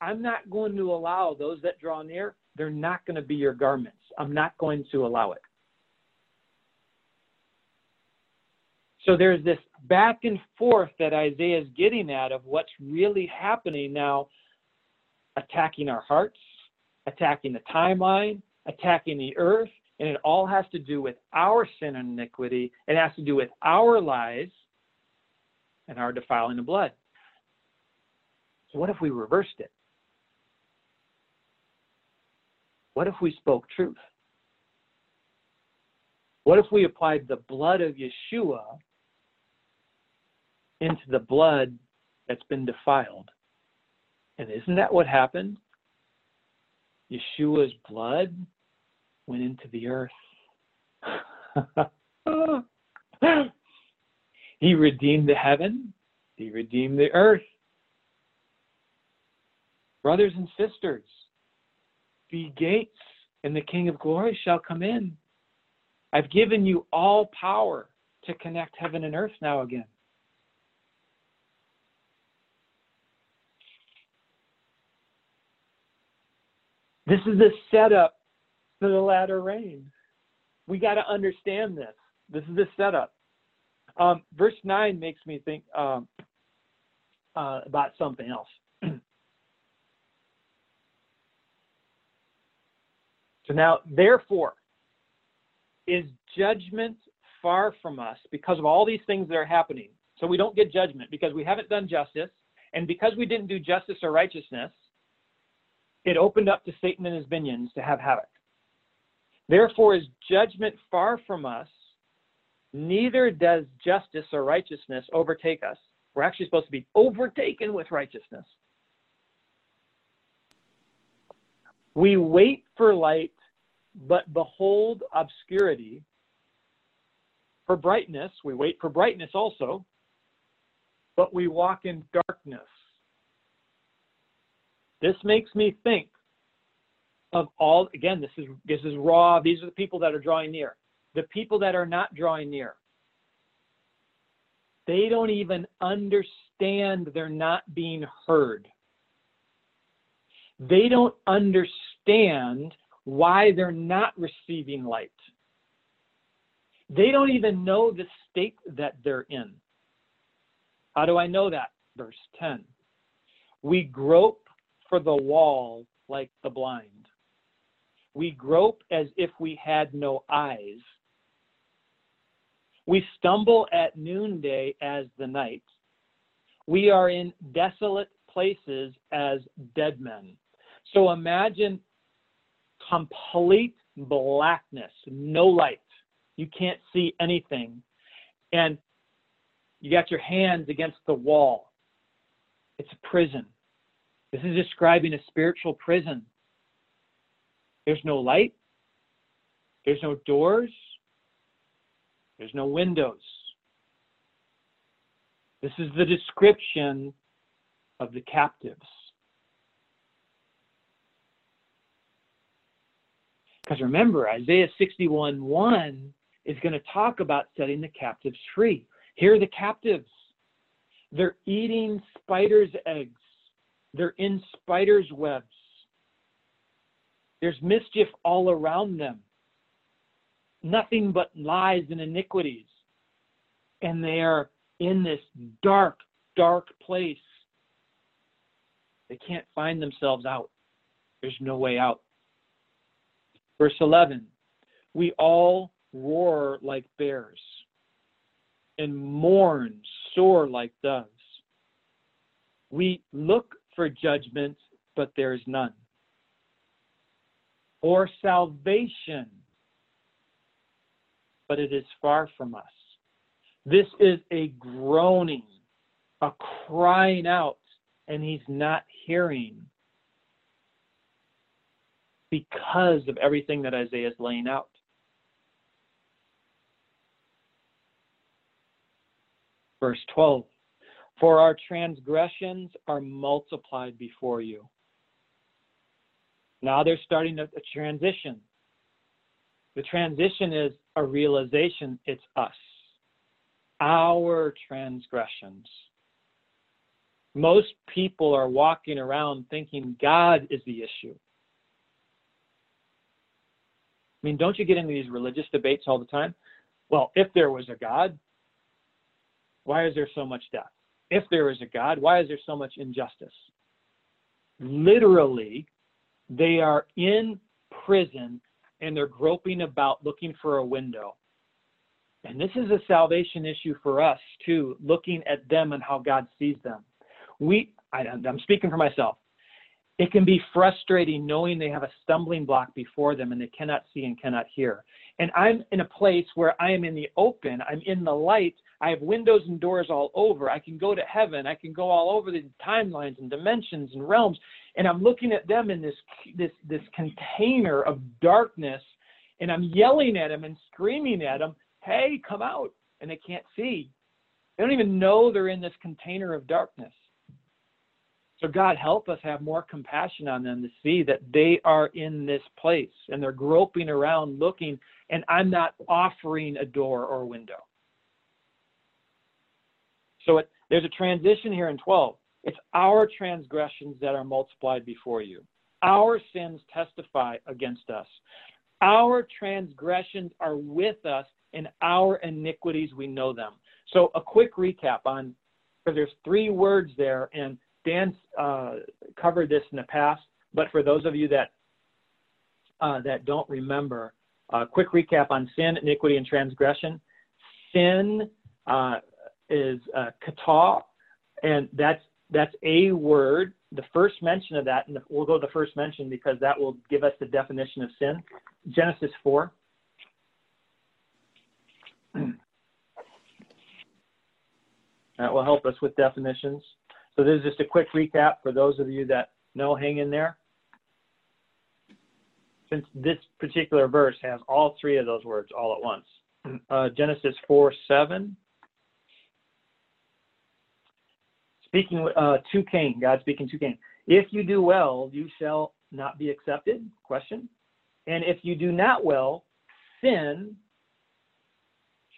B: I'm not going to allow those that draw near, they're not going to be your garments. I'm not going to allow it. So there's this back and forth that Isaiah is getting at of what's really happening now, attacking our hearts, attacking the timeline, attacking the earth, and it all has to do with our sin and iniquity. It has to do with our lies and our defiling the blood. So, what if we reversed it? What if we spoke truth? What if we applied the blood of Yeshua into the blood that's been defiled? And isn't that what happened? Yeshua's blood went into the earth. [LAUGHS] he redeemed the heaven, he redeemed the earth. Brothers and sisters, be gates, and the King of glory shall come in. I've given you all power to connect heaven and earth now again. This is the setup for the latter rain. We got to understand this. This is the setup. Um, verse 9 makes me think um, uh, about something else. So now, therefore, is judgment far from us because of all these things that are happening? So we don't get judgment because we haven't done justice. And because we didn't do justice or righteousness, it opened up to Satan and his minions to have havoc. Therefore, is judgment far from us, neither does justice or righteousness overtake us. We're actually supposed to be overtaken with righteousness. We wait for light, but behold obscurity. For brightness, we wait for brightness also, but we walk in darkness. This makes me think of all again, this is this is raw. These are the people that are drawing near. The people that are not drawing near. They don't even understand they're not being heard. They don't understand why they're not receiving light. They don't even know the state that they're in. How do I know that? Verse 10. We grope for the wall like the blind. We grope as if we had no eyes. We stumble at noonday as the night. We are in desolate places as dead men. So imagine complete blackness, no light. You can't see anything. And you got your hands against the wall. It's a prison. This is describing a spiritual prison. There's no light, there's no doors, there's no windows. This is the description of the captives. Because remember, Isaiah 61 1 is going to talk about setting the captives free. Here are the captives. They're eating spiders' eggs. They're in spiders' webs. There's mischief all around them. nothing but lies and iniquities. And they are in this dark, dark place. They can't find themselves out. There's no way out. Verse 11 We all roar like bears and mourn sore like doves. We look for judgment, but there is none. Or salvation, but it is far from us. This is a groaning, a crying out, and he's not hearing because of everything that Isaiah is laying out. Verse 12 For our transgressions are multiplied before you. Now they're starting a, a transition. The transition is a realization it's us, our transgressions. Most people are walking around thinking God is the issue. I mean, don't you get into these religious debates all the time? Well, if there was a God, why is there so much death? If there is a God, why is there so much injustice? Literally, they are in prison and they're groping about looking for a window. And this is a salvation issue for us too, looking at them and how God sees them. We, I, I'm speaking for myself. It can be frustrating knowing they have a stumbling block before them and they cannot see and cannot hear. And I'm in a place where I am in the open, I'm in the light, I have windows and doors all over. I can go to heaven, I can go all over the timelines and dimensions and realms, and I'm looking at them in this this this container of darkness, and I'm yelling at them and screaming at them, "Hey, come out!" And they can't see. They don't even know they're in this container of darkness. So, God, help us have more compassion on them to see that they are in this place and they're groping around looking, and I'm not offering a door or a window. So, it, there's a transition here in 12. It's our transgressions that are multiplied before you, our sins testify against us. Our transgressions are with us, and our iniquities, we know them. So, a quick recap on because there's three words there, and Dan uh, covered this in the past, but for those of you that uh, that don't remember, a quick recap on sin, iniquity, and transgression. Sin uh, is uh, kata, and that's that's a word. The first mention of that, and we'll go to the first mention because that will give us the definition of sin. Genesis four. That will help us with definitions. So this is just a quick recap for those of you that know, hang in there. Since this particular verse has all three of those words all at once. Uh, Genesis 4 7. Speaking uh, to Cain, God speaking to Cain. If you do well, you shall not be accepted? Question. And if you do not well, sin,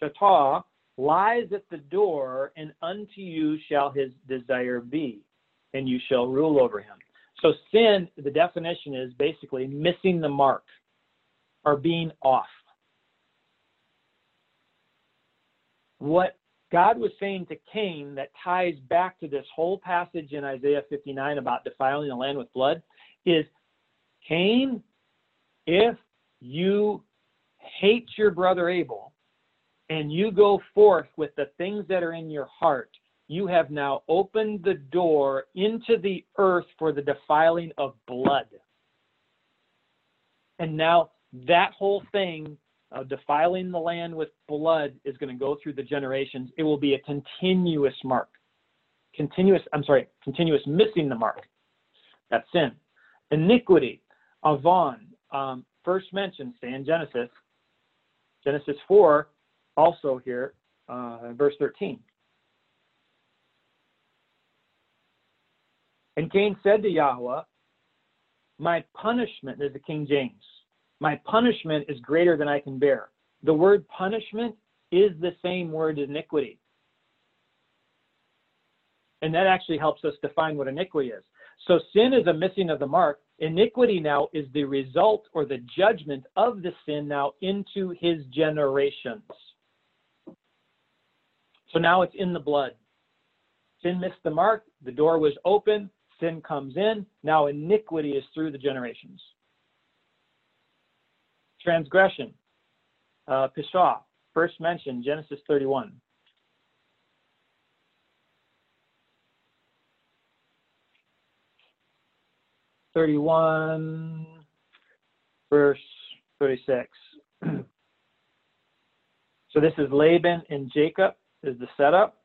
B: shatah, lies at the door, and unto you shall his desire be, and you shall rule over him. So, sin, the definition is basically missing the mark or being off. What God was saying to Cain that ties back to this whole passage in Isaiah 59 about defiling the land with blood is Cain, if you hate your brother Abel, and you go forth with the things that are in your heart, you have now opened the door into the earth for the defiling of blood. And now that whole thing of defiling the land with blood is going to go through the generations. It will be a continuous mark. Continuous, I'm sorry, continuous missing the mark. That's sin. Iniquity, avon, um, first mentioned, say in Genesis, Genesis 4, also here, uh, verse 13. And Cain said to Yahweh, My punishment, is the King James, my punishment is greater than I can bear. The word punishment is the same word iniquity. And that actually helps us define what iniquity is. So sin is a missing of the mark. Iniquity now is the result or the judgment of the sin now into his generations. So now it's in the blood. Sin missed the mark, the door was open, sin comes in, now iniquity is through the generations. Transgression, uh, Pishah, first mentioned, Genesis 31. Thirty-one, verse thirty-six. [CLEARS THROAT] so this is Laban and Jacob is the setup.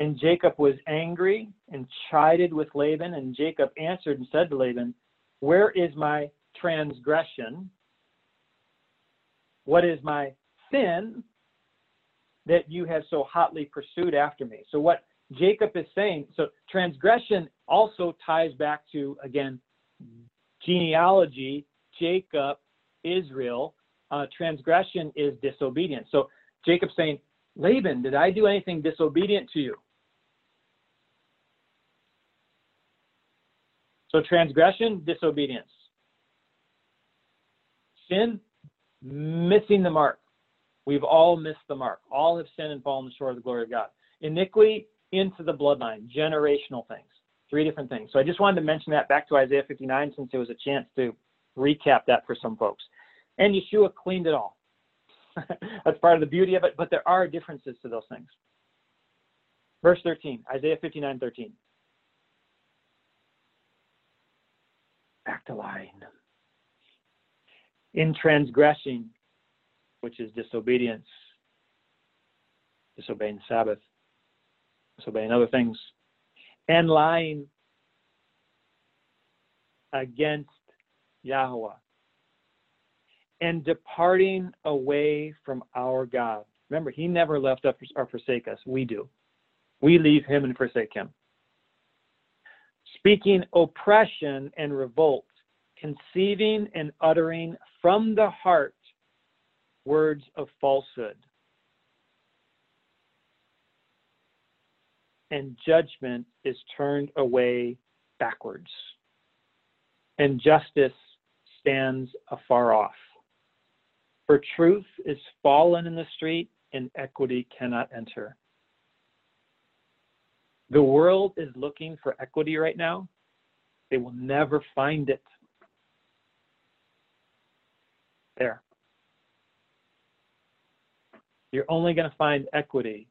B: And Jacob was angry and chided with Laban, and Jacob answered and said to Laban, Where is my transgression? What is my sin that you have so hotly pursued after me? So, what Jacob is saying, so transgression also ties back to, again, genealogy, Jacob, Israel. Uh, transgression is disobedience. So, Jacob saying, Laban, did I do anything disobedient to you? So transgression, disobedience. Sin, missing the mark. We've all missed the mark. All have sinned and fallen short of the glory of God. Iniquity into the bloodline, generational things. Three different things. So I just wanted to mention that back to Isaiah 59 since it was a chance to recap that for some folks. And Yeshua cleaned it all. [LAUGHS] That's part of the beauty of it, but there are differences to those things. Verse 13, Isaiah 59 13. Back to lying. In transgressing, which is disobedience, disobeying Sabbath, disobeying other things, and lying against Yahweh and departing away from our God. Remember, He never left us or forsake us. We do. We leave Him and forsake Him. Speaking oppression and revolt, conceiving and uttering from the heart words of falsehood. And judgment is turned away backwards, and justice stands afar off. For truth is fallen in the street, and equity cannot enter. The world is looking for equity right now. They will never find it. There. You're only going to find equity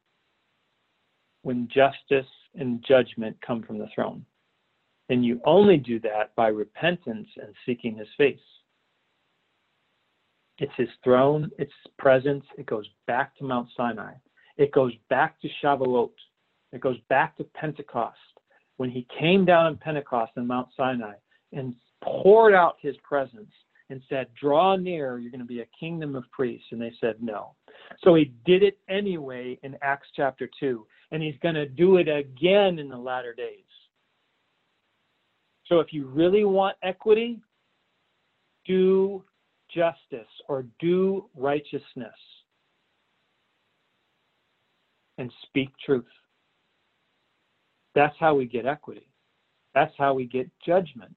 B: when justice and judgment come from the throne. And you only do that by repentance and seeking his face. It's his throne, it's his presence. It goes back to Mount Sinai. It goes back to Shavuot. It goes back to Pentecost. When he came down in Pentecost in Mount Sinai and poured out his presence and said, Draw near, you're going to be a kingdom of priests. And they said, No. So he did it anyway in Acts chapter 2, and he's going to do it again in the latter days. So if you really want equity, do justice or do righteousness and speak truth. That's how we get equity. That's how we get judgment.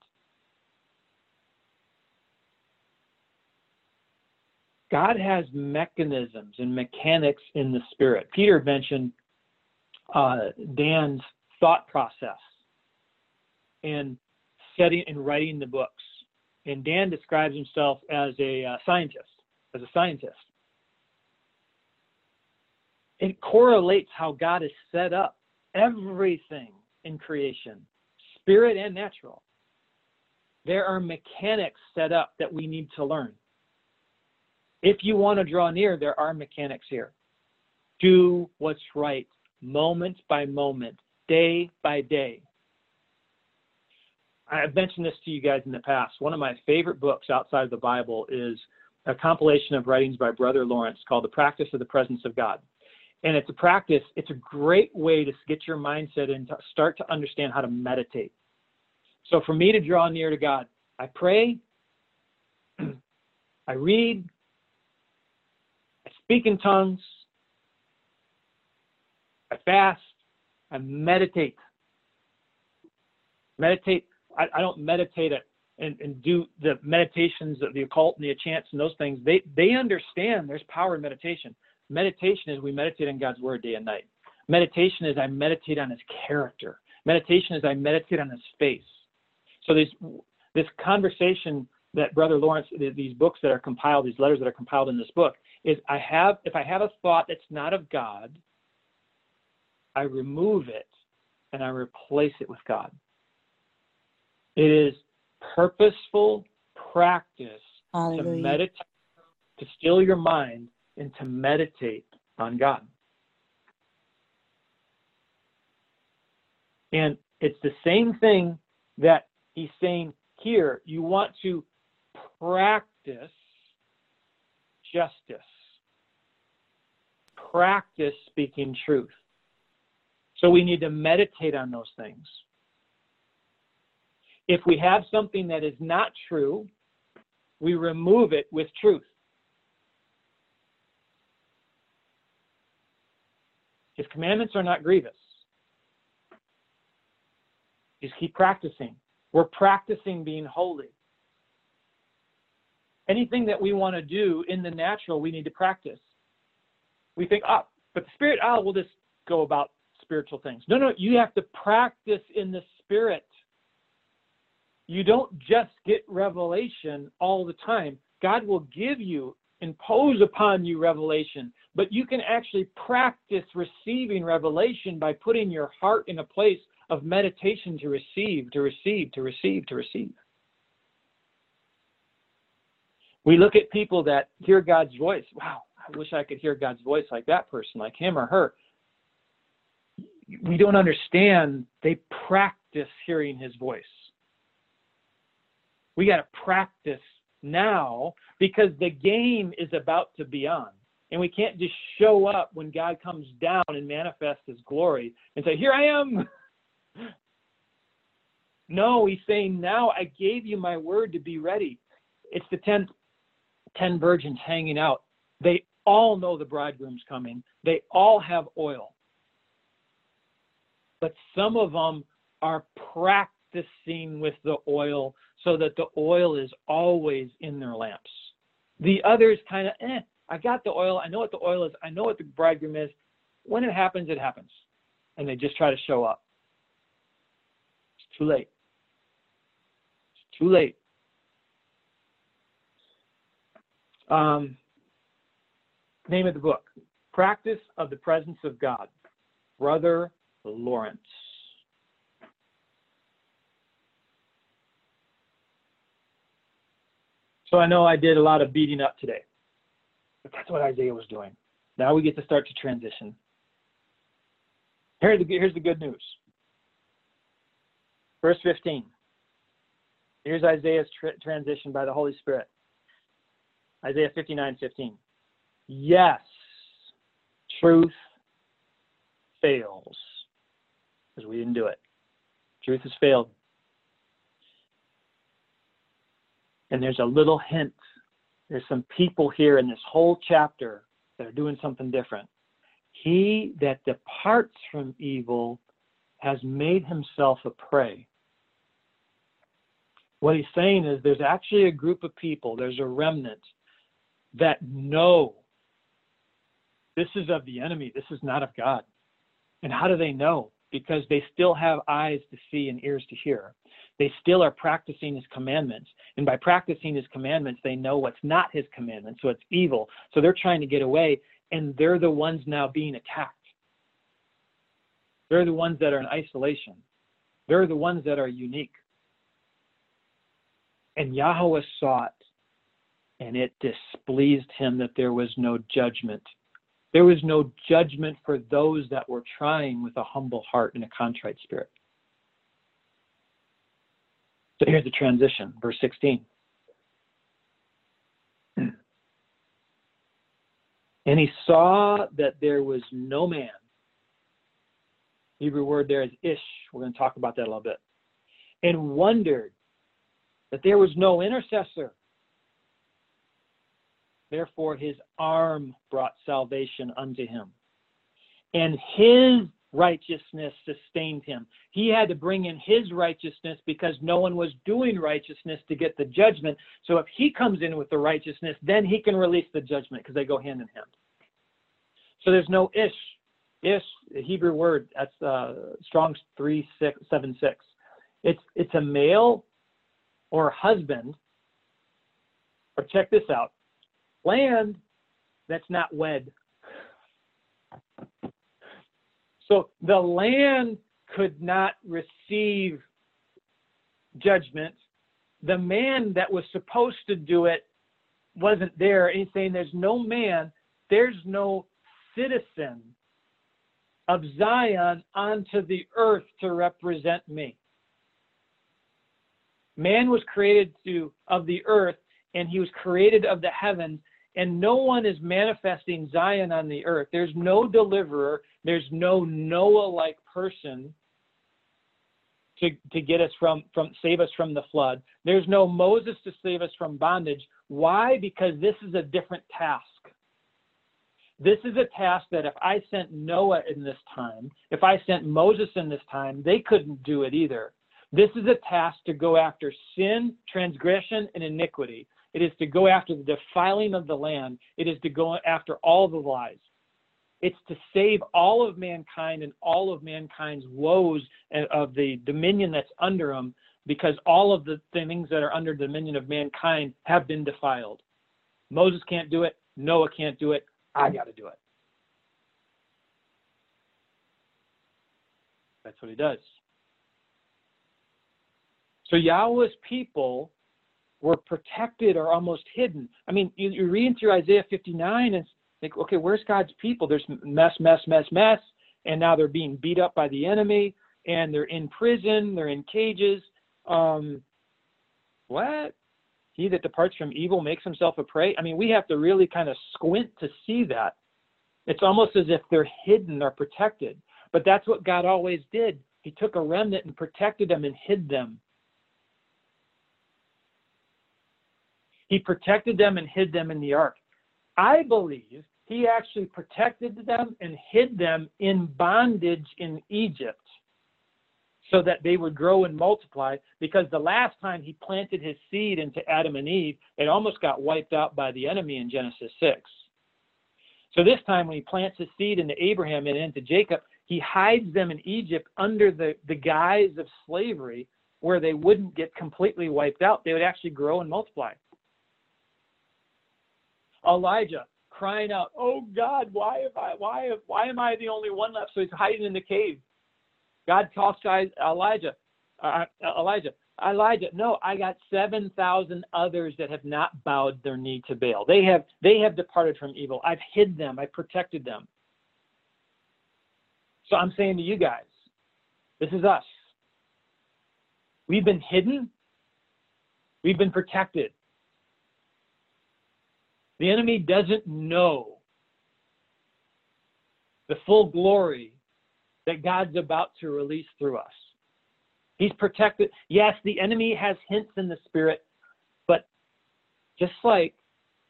B: God has mechanisms and mechanics in the spirit. Peter mentioned uh, Dan's thought process and setting and writing the books and Dan describes himself as a uh, scientist, as a scientist. It correlates how God has set up everything in creation, spirit and natural. There are mechanics set up that we need to learn. If you want to draw near, there are mechanics here. Do what's right, moment by moment, day by day. I've mentioned this to you guys in the past. One of my favorite books outside of the Bible is a compilation of writings by Brother Lawrence called The Practice of the Presence of God. And it's a practice, it's a great way to get your mindset and to start to understand how to meditate. So for me to draw near to God, I pray, [CLEARS THROAT] I read, I speak in tongues, I fast, I meditate. Meditate I, I don't meditate it and, and do the meditations of the occult and the chants and those things. They they understand there's power in meditation. Meditation is we meditate on God's word day and night. Meditation is I meditate on His character. Meditation is I meditate on His face. So this this conversation that Brother Lawrence, these books that are compiled, these letters that are compiled in this book, is I have if I have a thought that's not of God, I remove it and I replace it with God. It is purposeful practice Hallelujah. to meditate, to still your mind and to meditate on God. And it's the same thing that he's saying here. You want to practice justice, practice speaking truth. So we need to meditate on those things. If we have something that is not true, we remove it with truth. His commandments are not grievous. Just keep practicing. We're practicing being holy. Anything that we want to do in the natural, we need to practice. We think, oh, but the spirit, oh, we'll just go about spiritual things. No, no, you have to practice in the spirit. You don't just get revelation all the time. God will give you, impose upon you revelation, but you can actually practice receiving revelation by putting your heart in a place of meditation to receive, to receive, to receive, to receive. We look at people that hear God's voice. Wow, I wish I could hear God's voice like that person, like him or her. We don't understand. They practice hearing his voice. We got to practice now because the game is about to be on. And we can't just show up when God comes down and manifests his glory and say, Here I am. [LAUGHS] No, he's saying, Now I gave you my word to be ready. It's the ten, ten virgins hanging out. They all know the bridegroom's coming, they all have oil. But some of them are practicing with the oil so that the oil is always in their lamps. The others kind of, eh, I got the oil. I know what the oil is. I know what the bridegroom is. When it happens, it happens. And they just try to show up. It's too late. It's too late. Um, name of the book Practice of the Presence of God. Brother Lawrence. So I know I did a lot of beating up today. But that's what Isaiah was doing. Now we get to start to transition. Here's the, here's the good news. Verse 15. Here's Isaiah's tra- transition by the Holy Spirit. Isaiah 59 15. Yes, truth fails because we didn't do it. Truth has failed. And there's a little hint there's some people here in this whole chapter that are doing something different. He that departs from evil has made himself a prey. What he's saying is there's actually a group of people, there's a remnant that know this is of the enemy, this is not of God. And how do they know? Because they still have eyes to see and ears to hear they still are practicing his commandments. And by practicing his commandments, they know what's not his commandments, so it's evil. So they're trying to get away, and they're the ones now being attacked. They're the ones that are in isolation. They're the ones that are unique. And Yahweh saw it, and it displeased him that there was no judgment. There was no judgment for those that were trying with a humble heart and a contrite spirit. So here's the transition, verse 16. [CLEARS THROAT] And he saw that there was no man. Hebrew word there is ish. We're going to talk about that a little bit. And wondered that there was no intercessor. Therefore, his arm brought salvation unto him. And his righteousness sustained him. He had to bring in his righteousness because no one was doing righteousness to get the judgment. So if he comes in with the righteousness, then he can release the judgment because they go hand in hand. So there's no ish. Ish, the Hebrew word, that's uh, Strong's 3676. It's, it's a male or husband, or check this out land that's not wed. So the land could not receive judgment. The man that was supposed to do it wasn't there. And he's saying there's no man, there's no citizen of Zion onto the earth to represent me. Man was created to of the earth, and he was created of the heavens, and no one is manifesting Zion on the earth. There's no deliverer, there's no Noah-like person to, to get us from, from save us from the flood. There's no Moses to save us from bondage. Why? Because this is a different task. This is a task that if I sent Noah in this time, if I sent Moses in this time, they couldn't do it either. This is a task to go after sin, transgression, and iniquity. It is to go after the defiling of the land. It is to go after all the lies. It's to save all of mankind and all of mankind's woes of the dominion that's under them because all of the things that are under the dominion of mankind have been defiled. Moses can't do it. Noah can't do it. I got to do it. That's what he does. So Yahweh's people were protected or almost hidden. I mean, you, you read through Isaiah 59 and think, okay, where's God's people? There's mess, mess, mess, mess, and now they're being beat up by the enemy, and they're in prison, they're in cages. Um, what? He that departs from evil makes himself a prey. I mean, we have to really kind of squint to see that. It's almost as if they're hidden or protected. But that's what God always did. He took a remnant and protected them and hid them. He protected them and hid them in the ark. I believe he actually protected them and hid them in bondage in Egypt so that they would grow and multiply. Because the last time he planted his seed into Adam and Eve, it almost got wiped out by the enemy in Genesis 6. So this time, when he plants his seed into Abraham and into Jacob, he hides them in Egypt under the, the guise of slavery where they wouldn't get completely wiped out. They would actually grow and multiply. Elijah crying out, "Oh God, why have I? Why have, why am I the only one left?" So he's hiding in the cave. God to Elijah. Uh, Elijah, Elijah, no, I got seven thousand others that have not bowed their knee to Baal. They have they have departed from evil. I've hid them. I've protected them. So I'm saying to you guys, this is us. We've been hidden. We've been protected. The enemy doesn't know the full glory that God's about to release through us. He's protected. Yes, the enemy has hints in the spirit, but just like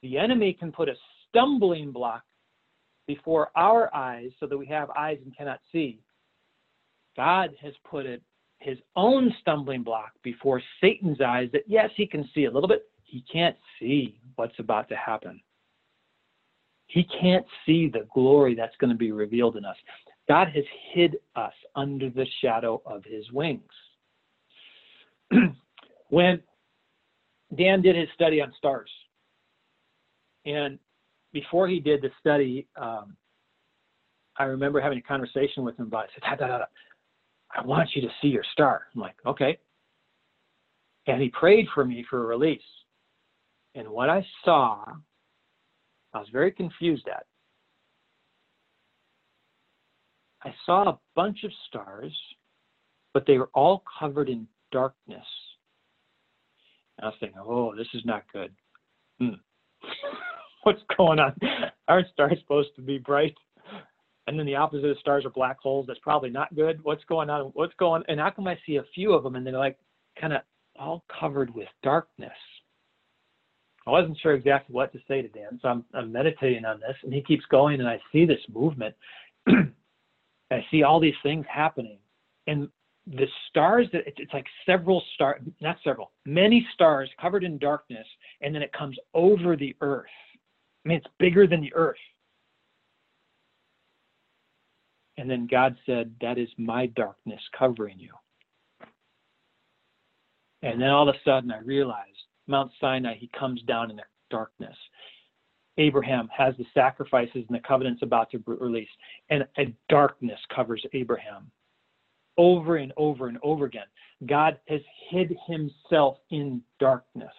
B: the enemy can put a stumbling block before our eyes so that we have eyes and cannot see, God has put it his own stumbling block before Satan's eyes that yes, he can see a little bit, he can't see what's about to happen. He can't see the glory that's going to be revealed in us. God has hid us under the shadow of his wings. [CLEARS THROAT] when Dan did his study on stars, and before he did the study, um, I remember having a conversation with him about. I said, "I want you to see your star." I'm like, "Okay." And he prayed for me for a release. And what I saw, I was very confused at. I saw a bunch of stars, but they were all covered in darkness. And I was thinking, oh, this is not good. Hmm. [LAUGHS] What's going on? Aren't stars supposed to be bright? And then the opposite of stars are black holes. That's probably not good. What's going on? What's going? on? And how come I see a few of them and they're like kind of all covered with darkness? I wasn't sure exactly what to say to Dan, so I'm, I'm meditating on this, and he keeps going, and I see this movement. [CLEARS THROAT] I see all these things happening. And the stars that it's like several stars, not several, many stars covered in darkness, and then it comes over the earth. I mean, it's bigger than the earth. And then God said, That is my darkness covering you. And then all of a sudden I realized Mount Sinai, he comes down in the darkness. Abraham has the sacrifices and the covenants about to be released, and a darkness covers Abraham. Over and over and over again, God has hid himself in darkness.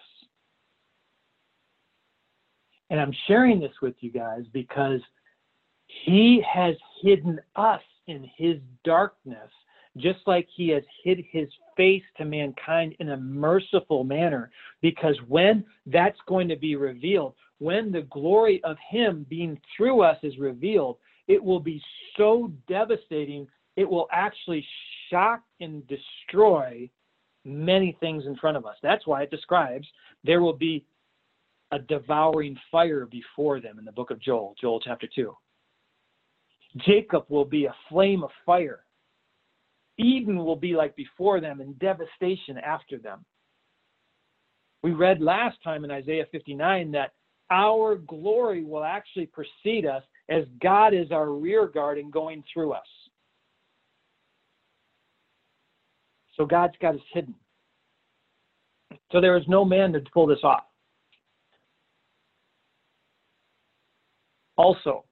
B: And I'm sharing this with you guys because he has hidden us in his darkness, just like he has hid his face to mankind in a merciful manner. Because when that's going to be revealed, when the glory of him being through us is revealed, it will be so devastating, it will actually shock and destroy many things in front of us. That's why it describes there will be a devouring fire before them in the book of Joel, Joel chapter 2. Jacob will be a flame of fire. Eden will be like before them and devastation after them. We read last time in Isaiah 59 that our glory will actually precede us as God is our rear guard and going through us. So God's got us hidden. So there is no man to pull this off. Also,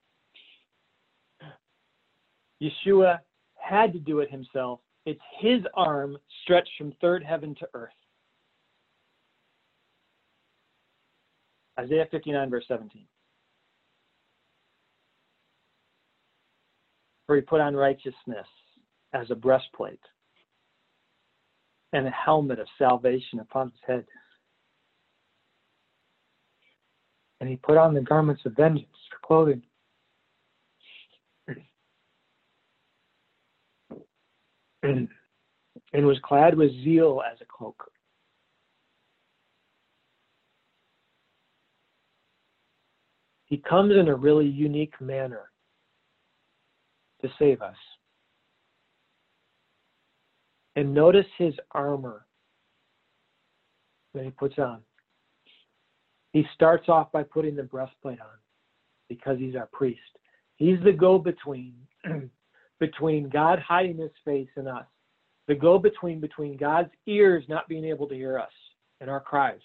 B: Yeshua had to do it himself. It's his arm stretched from third heaven to earth. Isaiah 59, verse 17. For he put on righteousness as a breastplate and a helmet of salvation upon his head. And he put on the garments of vengeance for clothing. And, and was clad with zeal as a cloak. He comes in a really unique manner to save us. And notice his armor that he puts on. He starts off by putting the breastplate on because he's our priest. He's the go between [CLEARS THROAT] between God hiding his face and us, the go between between God's ears not being able to hear us and our cries.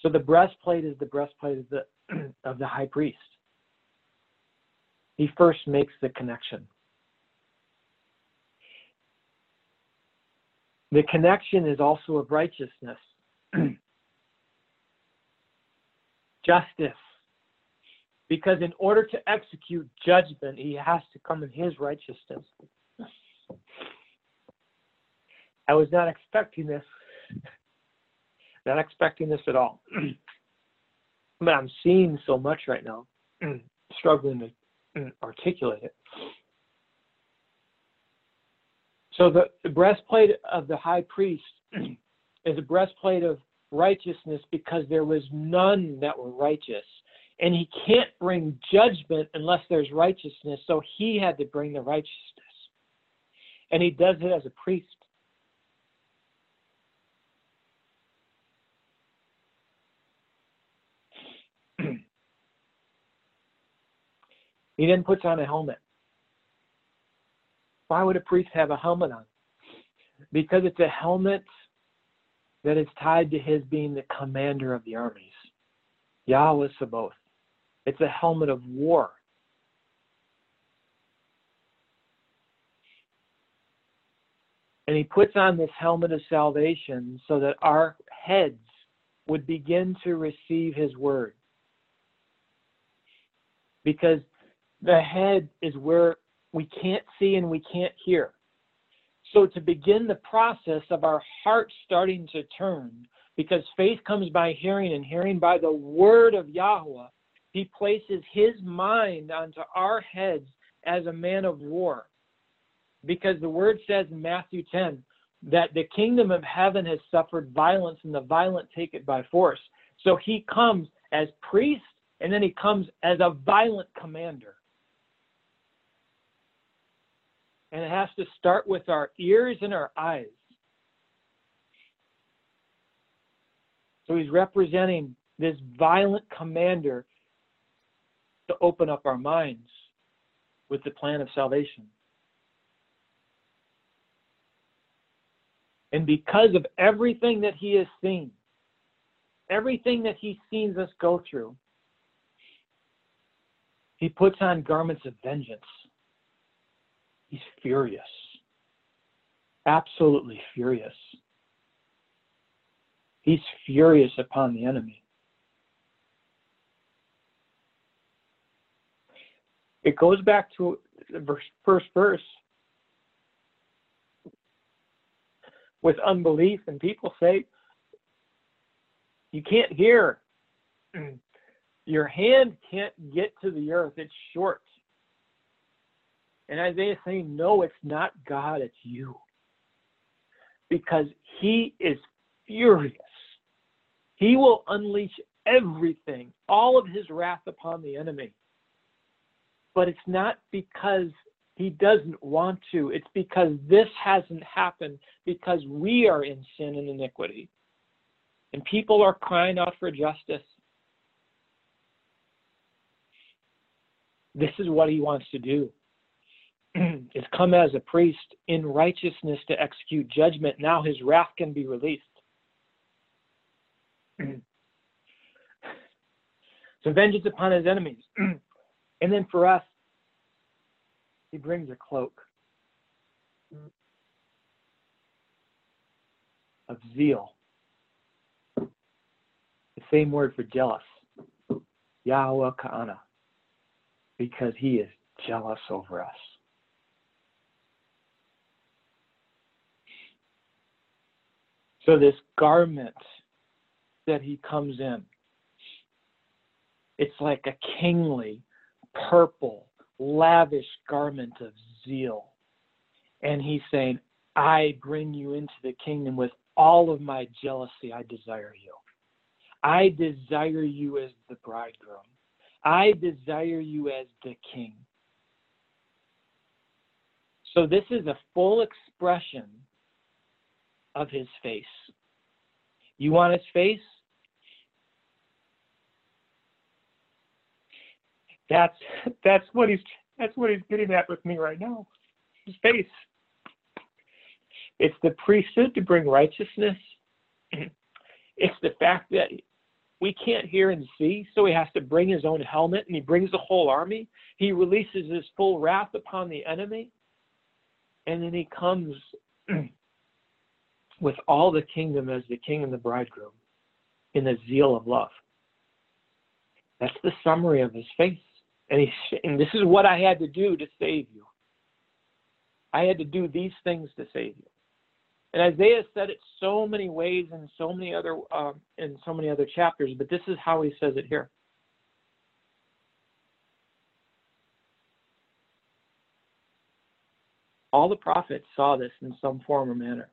B: So the breastplate is the breastplate of the [CLEARS THROAT] of the high priest. He first makes the connection. The connection is also of righteousness, [CLEARS THROAT] justice. Because in order to execute judgment, he has to come in his righteousness. I was not expecting this. Not expecting this at all. [CLEARS THROAT] but I'm seeing so much right now, [CLEARS THROAT] struggling to [CLEARS THROAT] articulate it. So the, the breastplate of the high priest is a breastplate of righteousness because there was none that were righteous. And he can't bring judgment unless there's righteousness. So he had to bring the righteousness. And he does it as a priest. [CLEARS THROAT] he then puts on a helmet. Why would a priest have a helmet on? Because it's a helmet that is tied to his being the commander of the armies. Yahweh Sabaoth. It's a helmet of war. And he puts on this helmet of salvation so that our heads would begin to receive his word. Because the head is where we can't see and we can't hear. So, to begin the process of our heart starting to turn, because faith comes by hearing and hearing by the word of Yahweh, he places his mind onto our heads as a man of war. Because the word says in Matthew 10 that the kingdom of heaven has suffered violence and the violent take it by force. So he comes as priest and then he comes as a violent commander. And it has to start with our ears and our eyes. So he's representing this violent commander to open up our minds with the plan of salvation. And because of everything that he has seen, everything that he sees us go through, he puts on garments of vengeance. He's furious, absolutely furious. He's furious upon the enemy. It goes back to the first verse with unbelief, and people say, You can't hear. [CLEARS THROAT] Your hand can't get to the earth, it's short. And Isaiah is saying, No, it's not God, it's you. Because he is furious. He will unleash everything, all of his wrath upon the enemy. But it's not because he doesn't want to. It's because this hasn't happened because we are in sin and iniquity. And people are crying out for justice. This is what he wants to do. [CLEARS THROAT] is come as a priest in righteousness to execute judgment. Now his wrath can be released. [CLEARS THROAT] so vengeance upon his enemies. [CLEARS THROAT] and then for us, he brings a cloak of zeal. The same word for jealous. Yahweh Ka'ana. Because he is jealous over us. So this garment that he comes in, it's like a kingly purple lavish garment of zeal. And he's saying, I bring you into the kingdom with all of my jealousy. I desire you. I desire you as the bridegroom. I desire you as the king. So, this is a full expression of his face. You want his face? That's that's what he's that's what he's getting at with me right now. His face. It's the priesthood to bring righteousness. [CLEARS THROAT] It's the fact that we can't hear and see, so he has to bring his own helmet and he brings the whole army. He releases his full wrath upon the enemy. And then he comes [CLEARS THROAT] with all the kingdom as the king and the bridegroom in the zeal of love. That's the summary of his face. And, this is what I had to do to save you. I had to do these things to save you. And Isaiah said it so many ways in so many other um, in so many other chapters, but this is how he says it here. All the prophets saw this in some form or manner.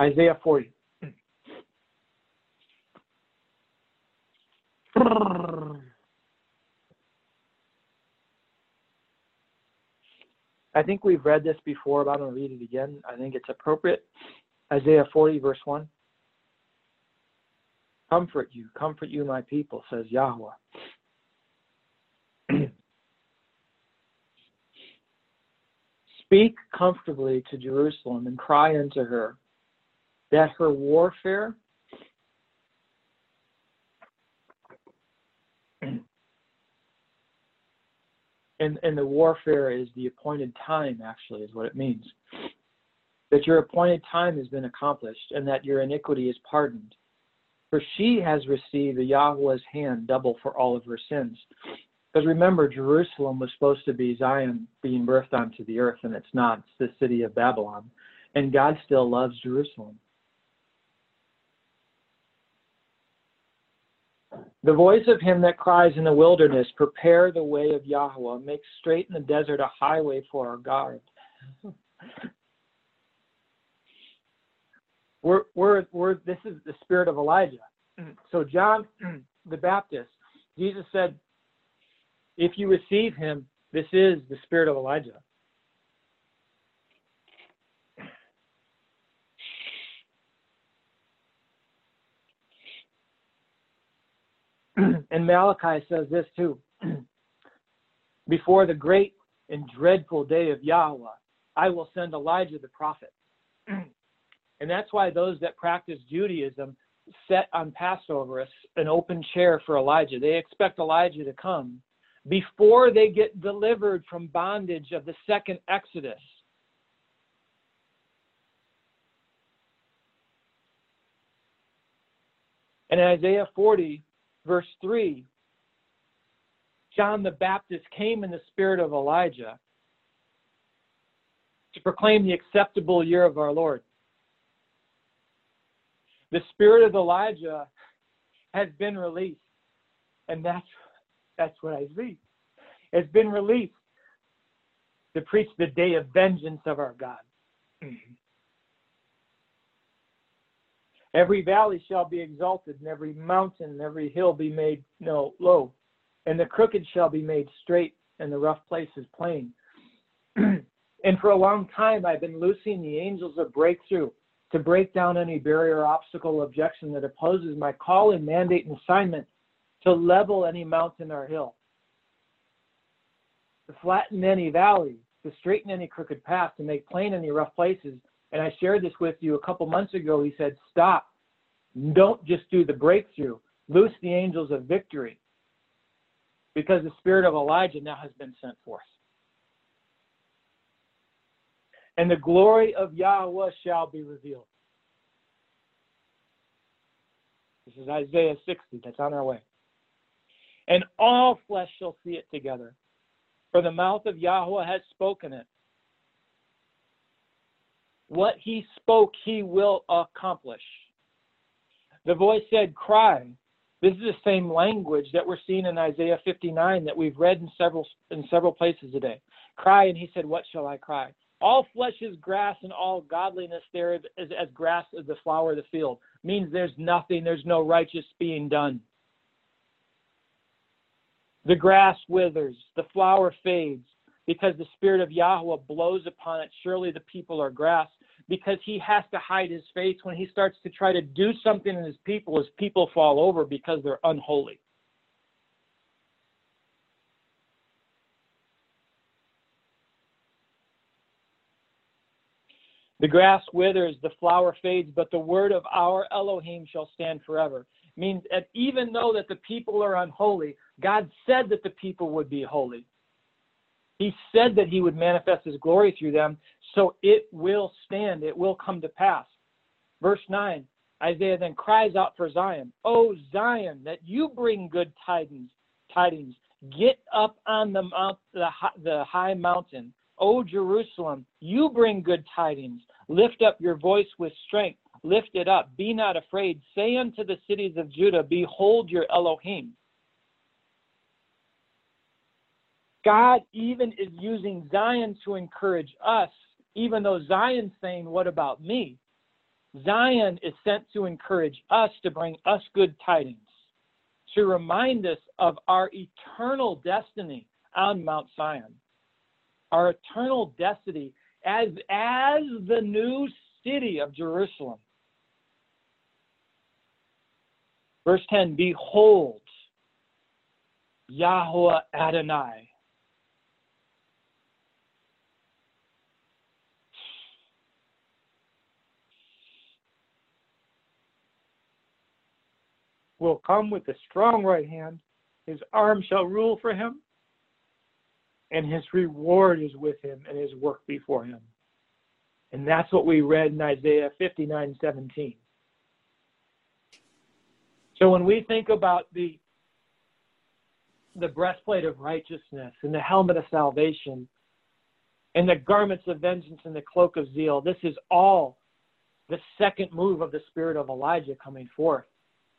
B: Isaiah 40. I think we've read this before, but I'm going to read it again. I think it's appropriate. Isaiah 40, verse 1. Comfort you, comfort you, my people, says Yahweh. [CLEARS THROAT] Speak comfortably to Jerusalem and cry unto her that her warfare and and the warfare is the appointed time actually is what it means. That your appointed time has been accomplished and that your iniquity is pardoned. For she has received the yahweh's hand double for all of her sins. Because remember jerusalem was supposed to be zion being birthed onto the earth and it's not. It's the city of babylon. And god still loves jerusalem The voice of him that cries in the wilderness, Prepare the way of Yahweh, make straight in the desert a highway for our God. [LAUGHS] we're, we're, we're, this is the spirit of Elijah. Mm-hmm. So, John [CLEARS THROAT] the Baptist, Jesus said, If you receive him, this is the spirit of Elijah. And Malachi says this too. [CLEARS THROAT] Before the great and dreadful day of Yahweh, I will send Elijah the prophet. [CLEARS THROAT] and that's why those that practice Judaism set on Passover an open chair for Elijah. They expect Elijah to come before they get delivered from bondage of the second Exodus. And in Isaiah 40, verse 3, John the Baptist came in the spirit of Elijah to proclaim the acceptable year of our Lord. The spirit of Elijah has been released, and that's that's what I see. It's been released to preach the day of vengeance of our God. Mm-hmm. Every valley shall be exalted, and every mountain and every hill be made low, and the crooked shall be made straight, and the rough places plain. [CLEARS THROAT] and for a long time, I've been loosing the angels of breakthrough to break down any barrier, obstacle, objection that opposes my calling, mandate, and assignment to level any mountain or hill, to flatten any valley, to straighten any crooked path, to make plain any rough places, and I shared this with you a couple months ago. He said, Stop. Don't just do the breakthrough. Loose the angels of victory. Because the spirit of Elijah now has been sent forth. And the glory of Yahweh shall be revealed. This is Isaiah 60. That's on our way. And all flesh shall see it together. For the mouth of Yahweh has spoken it. What he spoke, he will accomplish. The voice said, Cry. This is the same language that we're seeing in Isaiah 59 that we've read in several in several places today. Cry, and he said, What shall I cry? All flesh is grass, and all godliness there is as grass as the flower of the field. Means there's nothing, there's no righteous being done. The grass withers, the flower fades, because the Spirit of Yahweh blows upon it. Surely the people are grass because he has to hide his face when he starts to try to do something in his people his people fall over because they're unholy. The grass withers the flower fades but the word of our elohim shall stand forever. Means that even though that the people are unholy god said that the people would be holy he said that he would manifest his glory through them, so it will stand, it will come to pass. Verse 9 Isaiah then cries out for Zion, O Zion, that you bring good tidings, tidings. Get up on the mount, the, the high mountain. O Jerusalem, you bring good tidings. Lift up your voice with strength. Lift it up. Be not afraid. Say unto the cities of Judah, Behold your Elohim. God even is using Zion to encourage us, even though Zion's saying, What about me? Zion is sent to encourage us to bring us good tidings, to remind us of our eternal destiny on Mount Zion, our eternal destiny as, as the new city of Jerusalem. Verse 10 Behold, Yahweh Adonai will come with a strong right hand. His arm shall rule for him, and his reward is with him, and his work before him. And that's what we read in Isaiah 59 17. So when we think about the the breastplate of righteousness and the helmet of salvation and the garments of vengeance and the cloak of zeal, this is all the second move of the spirit of Elijah coming forth.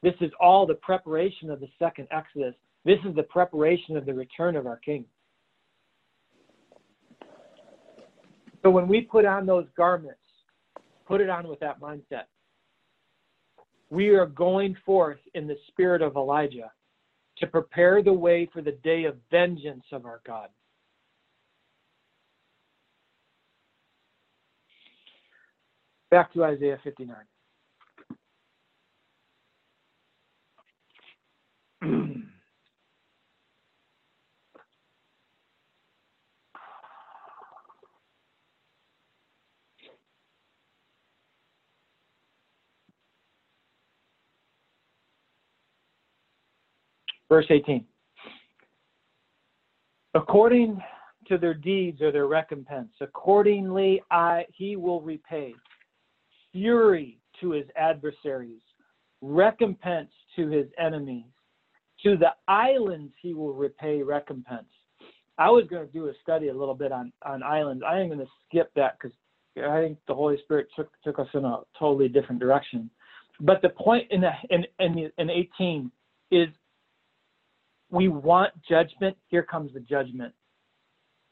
B: This is all the preparation of the second Exodus. This is the preparation of the return of our King. So when we put on those garments, put it on with that mindset. We are going forth in the spirit of Elijah to prepare the way for the day of vengeance of our God. Back to Isaiah 59. [CLEARS THROAT] Verse 18. According to their deeds or their recompense, accordingly I, he will repay fury to his adversaries, recompense to his enemies. To the islands he will repay recompense. I was going to do a study a little bit on, on islands. I am going to skip that because I think the Holy Spirit took, took us in a totally different direction. But the point in, the, in, in, in 18 is we want judgment, here comes the judgment.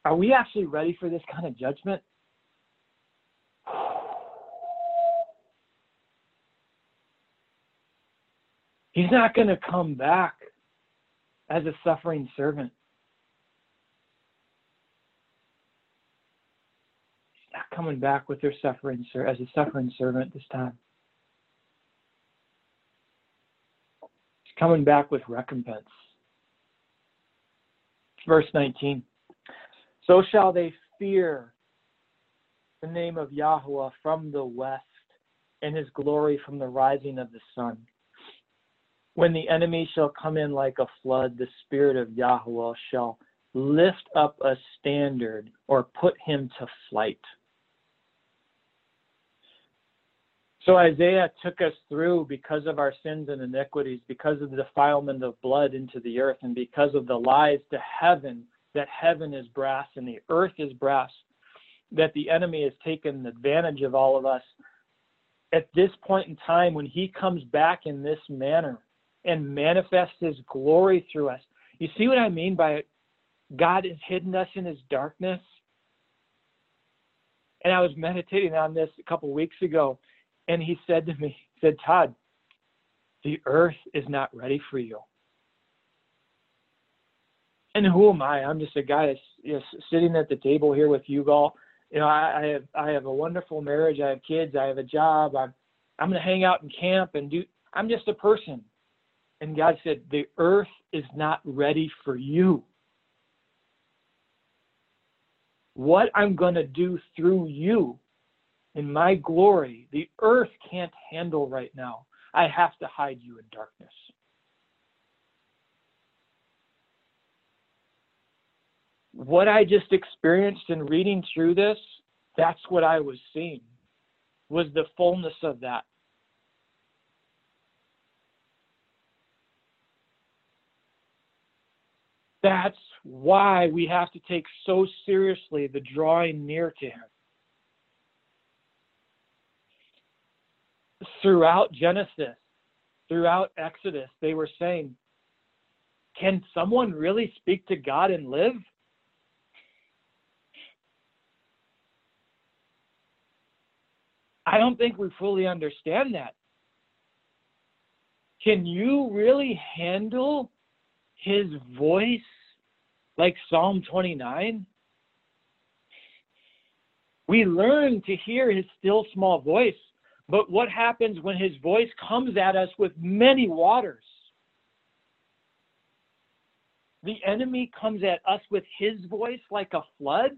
B: Are we actually ready for this kind of judgment? [SIGHS] He's not going to come back as a suffering servant. He's not coming back with their suffering sir, as a suffering servant this time. He's coming back with recompense. Verse 19. So shall they fear the name of Yahweh from the west and his glory from the rising of the sun. When the enemy shall come in like a flood, the spirit of Yahweh shall lift up a standard or put him to flight. So Isaiah took us through because of our sins and iniquities, because of the defilement of blood into the earth, and because of the lies to heaven that heaven is brass and the earth is brass, that the enemy has taken advantage of all of us. At this point in time, when he comes back in this manner and manifests his glory through us, you see what I mean by God has hidden us in his darkness? And I was meditating on this a couple weeks ago and he said to me, he said, Todd, the earth is not ready for you. And who am I? I'm just a guy that's you know, sitting at the table here with you all. You know, I, I have I have a wonderful marriage. I have kids. I have a job. I'm I'm going to hang out in camp and do. I'm just a person. And God said, the earth is not ready for you. What I'm going to do through you in my glory, the earth can't handle right now. I have to hide you in darkness. What I just experienced in reading through this, that's what I was seeing, was the fullness of that. That's why we have to take so seriously the drawing near to Him. throughout Genesis, throughout Exodus, they were saying, Can someone really speak to God and live? I don't think we fully understand that. Can you really handle his voice like Psalm 29? We learn to hear his still small voice but what happens when his voice comes at us with many waters? The enemy comes at us with his voice like a flood,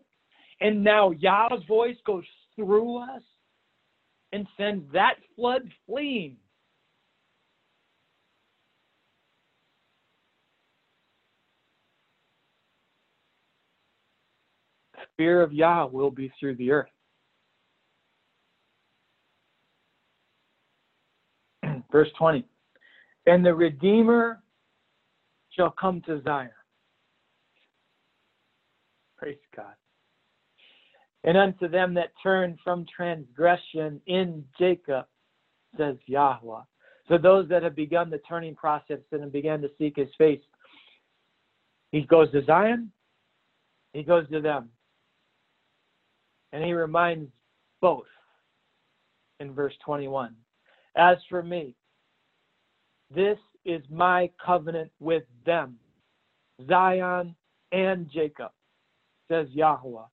B: and now Yah's voice goes through us and sends that flood fleeing. The fear of Yah will be through the earth. [CLEARS THROAT] Verse 20. And the Redeemer shall come to Zion. Praise God. And unto them that turn from transgression in Jacob, says Yahweh. So those that have begun the turning process and have begun to seek his face, he goes to Zion, he goes to them. And he reminds both in verse 21. As for me, this is my covenant with them, Zion and Jacob, says Yahweh.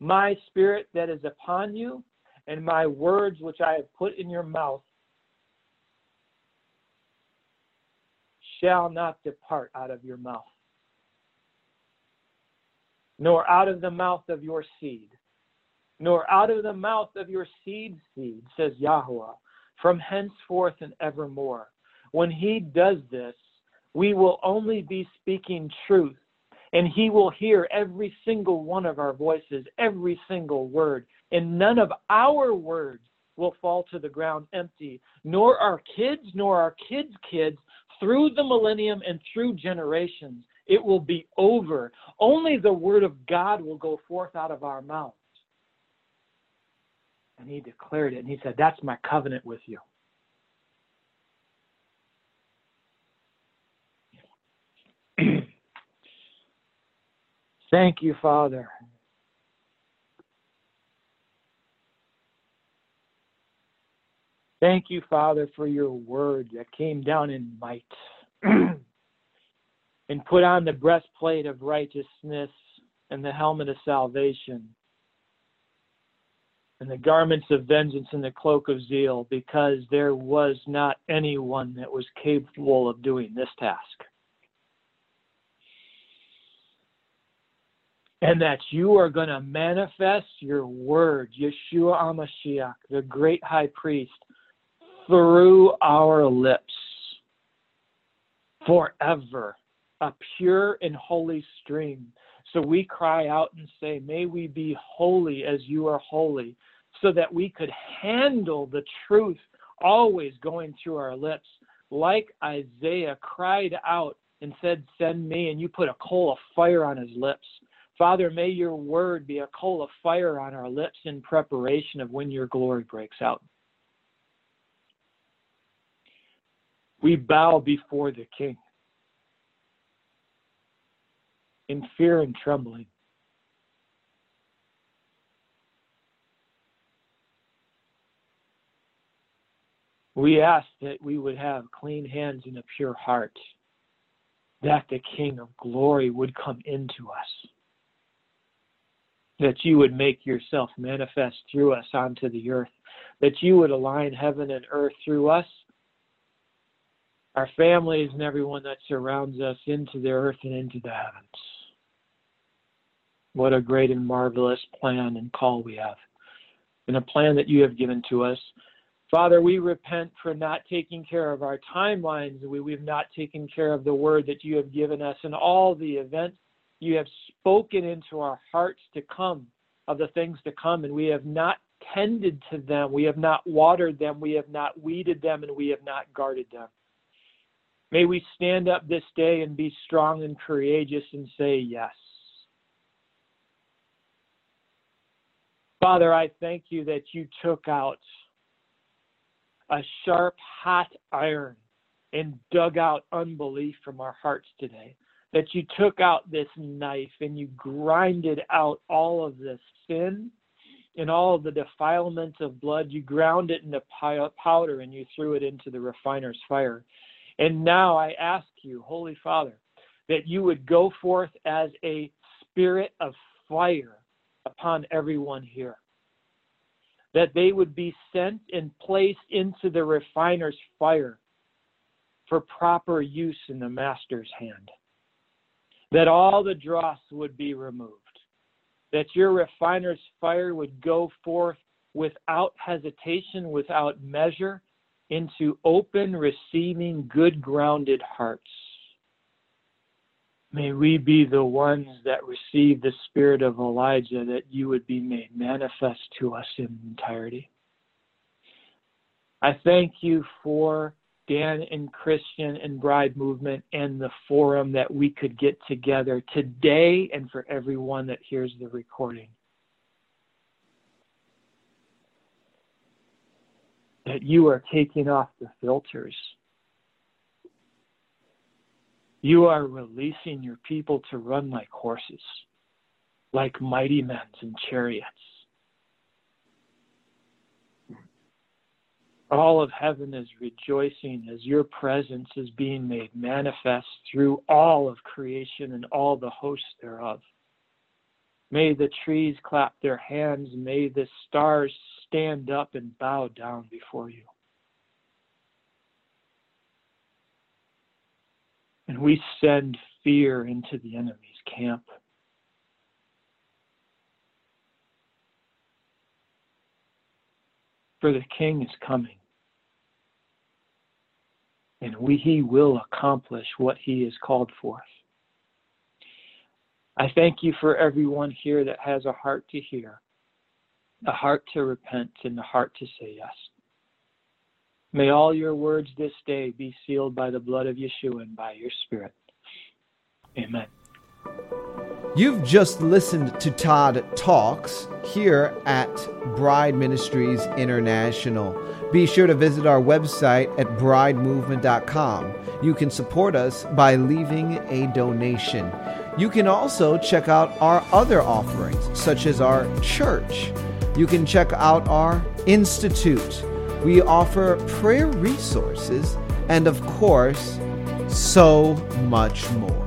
B: My spirit that is upon you, and my words which I have put in your mouth shall not depart out of your mouth, nor out of the mouth of your seed, nor out of the mouth of your seed seed, says Yahweh, from henceforth and evermore. When he does this, we will only be speaking truth, and he will hear every single one of our voices, every single word, and none of our words will fall to the ground empty, nor our kids, nor our kids' kids, through the millennium and through generations. It will be over. Only the word of God will go forth out of our mouths. And he declared it, and he said, That's my covenant with you. [CLEARS THROAT] Thank you, Father. Thank you, Father, for your word that came down in might [CLEARS THROAT] and put on the breastplate of righteousness and the helmet of salvation and the garments of vengeance and the cloak of zeal, because there was not anyone that was capable of doing this task. And that you are going to manifest your word, Yeshua HaMashiach, the great high priest, through our lips forever, a pure and holy stream. So we cry out and say, May we be holy as you are holy, so that we could handle the truth always going through our lips. Like Isaiah cried out and said, Send me, and you put a coal of fire on his lips. Father, may your word be a coal of fire on our lips in preparation of when your glory breaks out. We bow before the King in fear and trembling. We ask that we would have clean hands and a pure heart, that the King of glory would come into us, that you would make yourself manifest through us onto the earth, that you would align heaven and earth through us our families and everyone that surrounds us into the earth and into the heavens. What a great and marvelous plan and call we have, and a plan that you have given to us. Father, we repent for not taking care of our timelines. We, we've not taken care of the word that you have given us and all the events you have spoken into our hearts to come, of the things to come, and we have not tended to them. We have not watered them. We have not weeded them, and we have not guarded them. May we stand up this day and be strong and courageous and say yes. Father, I thank you that you took out a sharp, hot iron and dug out unbelief from our hearts today. That you took out this knife and you grinded out all of this sin and all of the defilements of blood. You ground it into powder and you threw it into the refiner's fire. And now I ask you, Holy Father, that you would go forth as a spirit of fire upon everyone here. That they would be sent and placed into the refiner's fire for proper use in the master's hand. That all the dross would be removed. That your refiner's fire would go forth without hesitation, without measure, into open, receiving, good grounded hearts. May we be the ones that receive the spirit of Elijah, that you would be made manifest to us in entirety. I thank you for Dan and Christian and Bride Movement and the forum that we could get together today and for everyone that hears the recording. that you are taking off the filters. You are releasing your people to run like horses, like mighty men in chariots. All of heaven is rejoicing as your presence is being made manifest through all of creation and all the hosts thereof. May the trees clap their hands. May the stars stand up and bow down before you. And we send fear into the enemy's camp. For the king is coming. And we, he will accomplish what he has called forth. I thank you for everyone here that has a heart to hear, a heart to repent, and a heart to say yes. May all your words this day be sealed by the blood of Yeshua and by your Spirit. Amen.
A: You've just listened to Todd Talks here at Bride Ministries International. Be sure to visit our website at bridemovement.com. You can support us by leaving a donation. You can also check out our other offerings, such as our church. You can check out our institute. We offer prayer resources and, of course, so much more.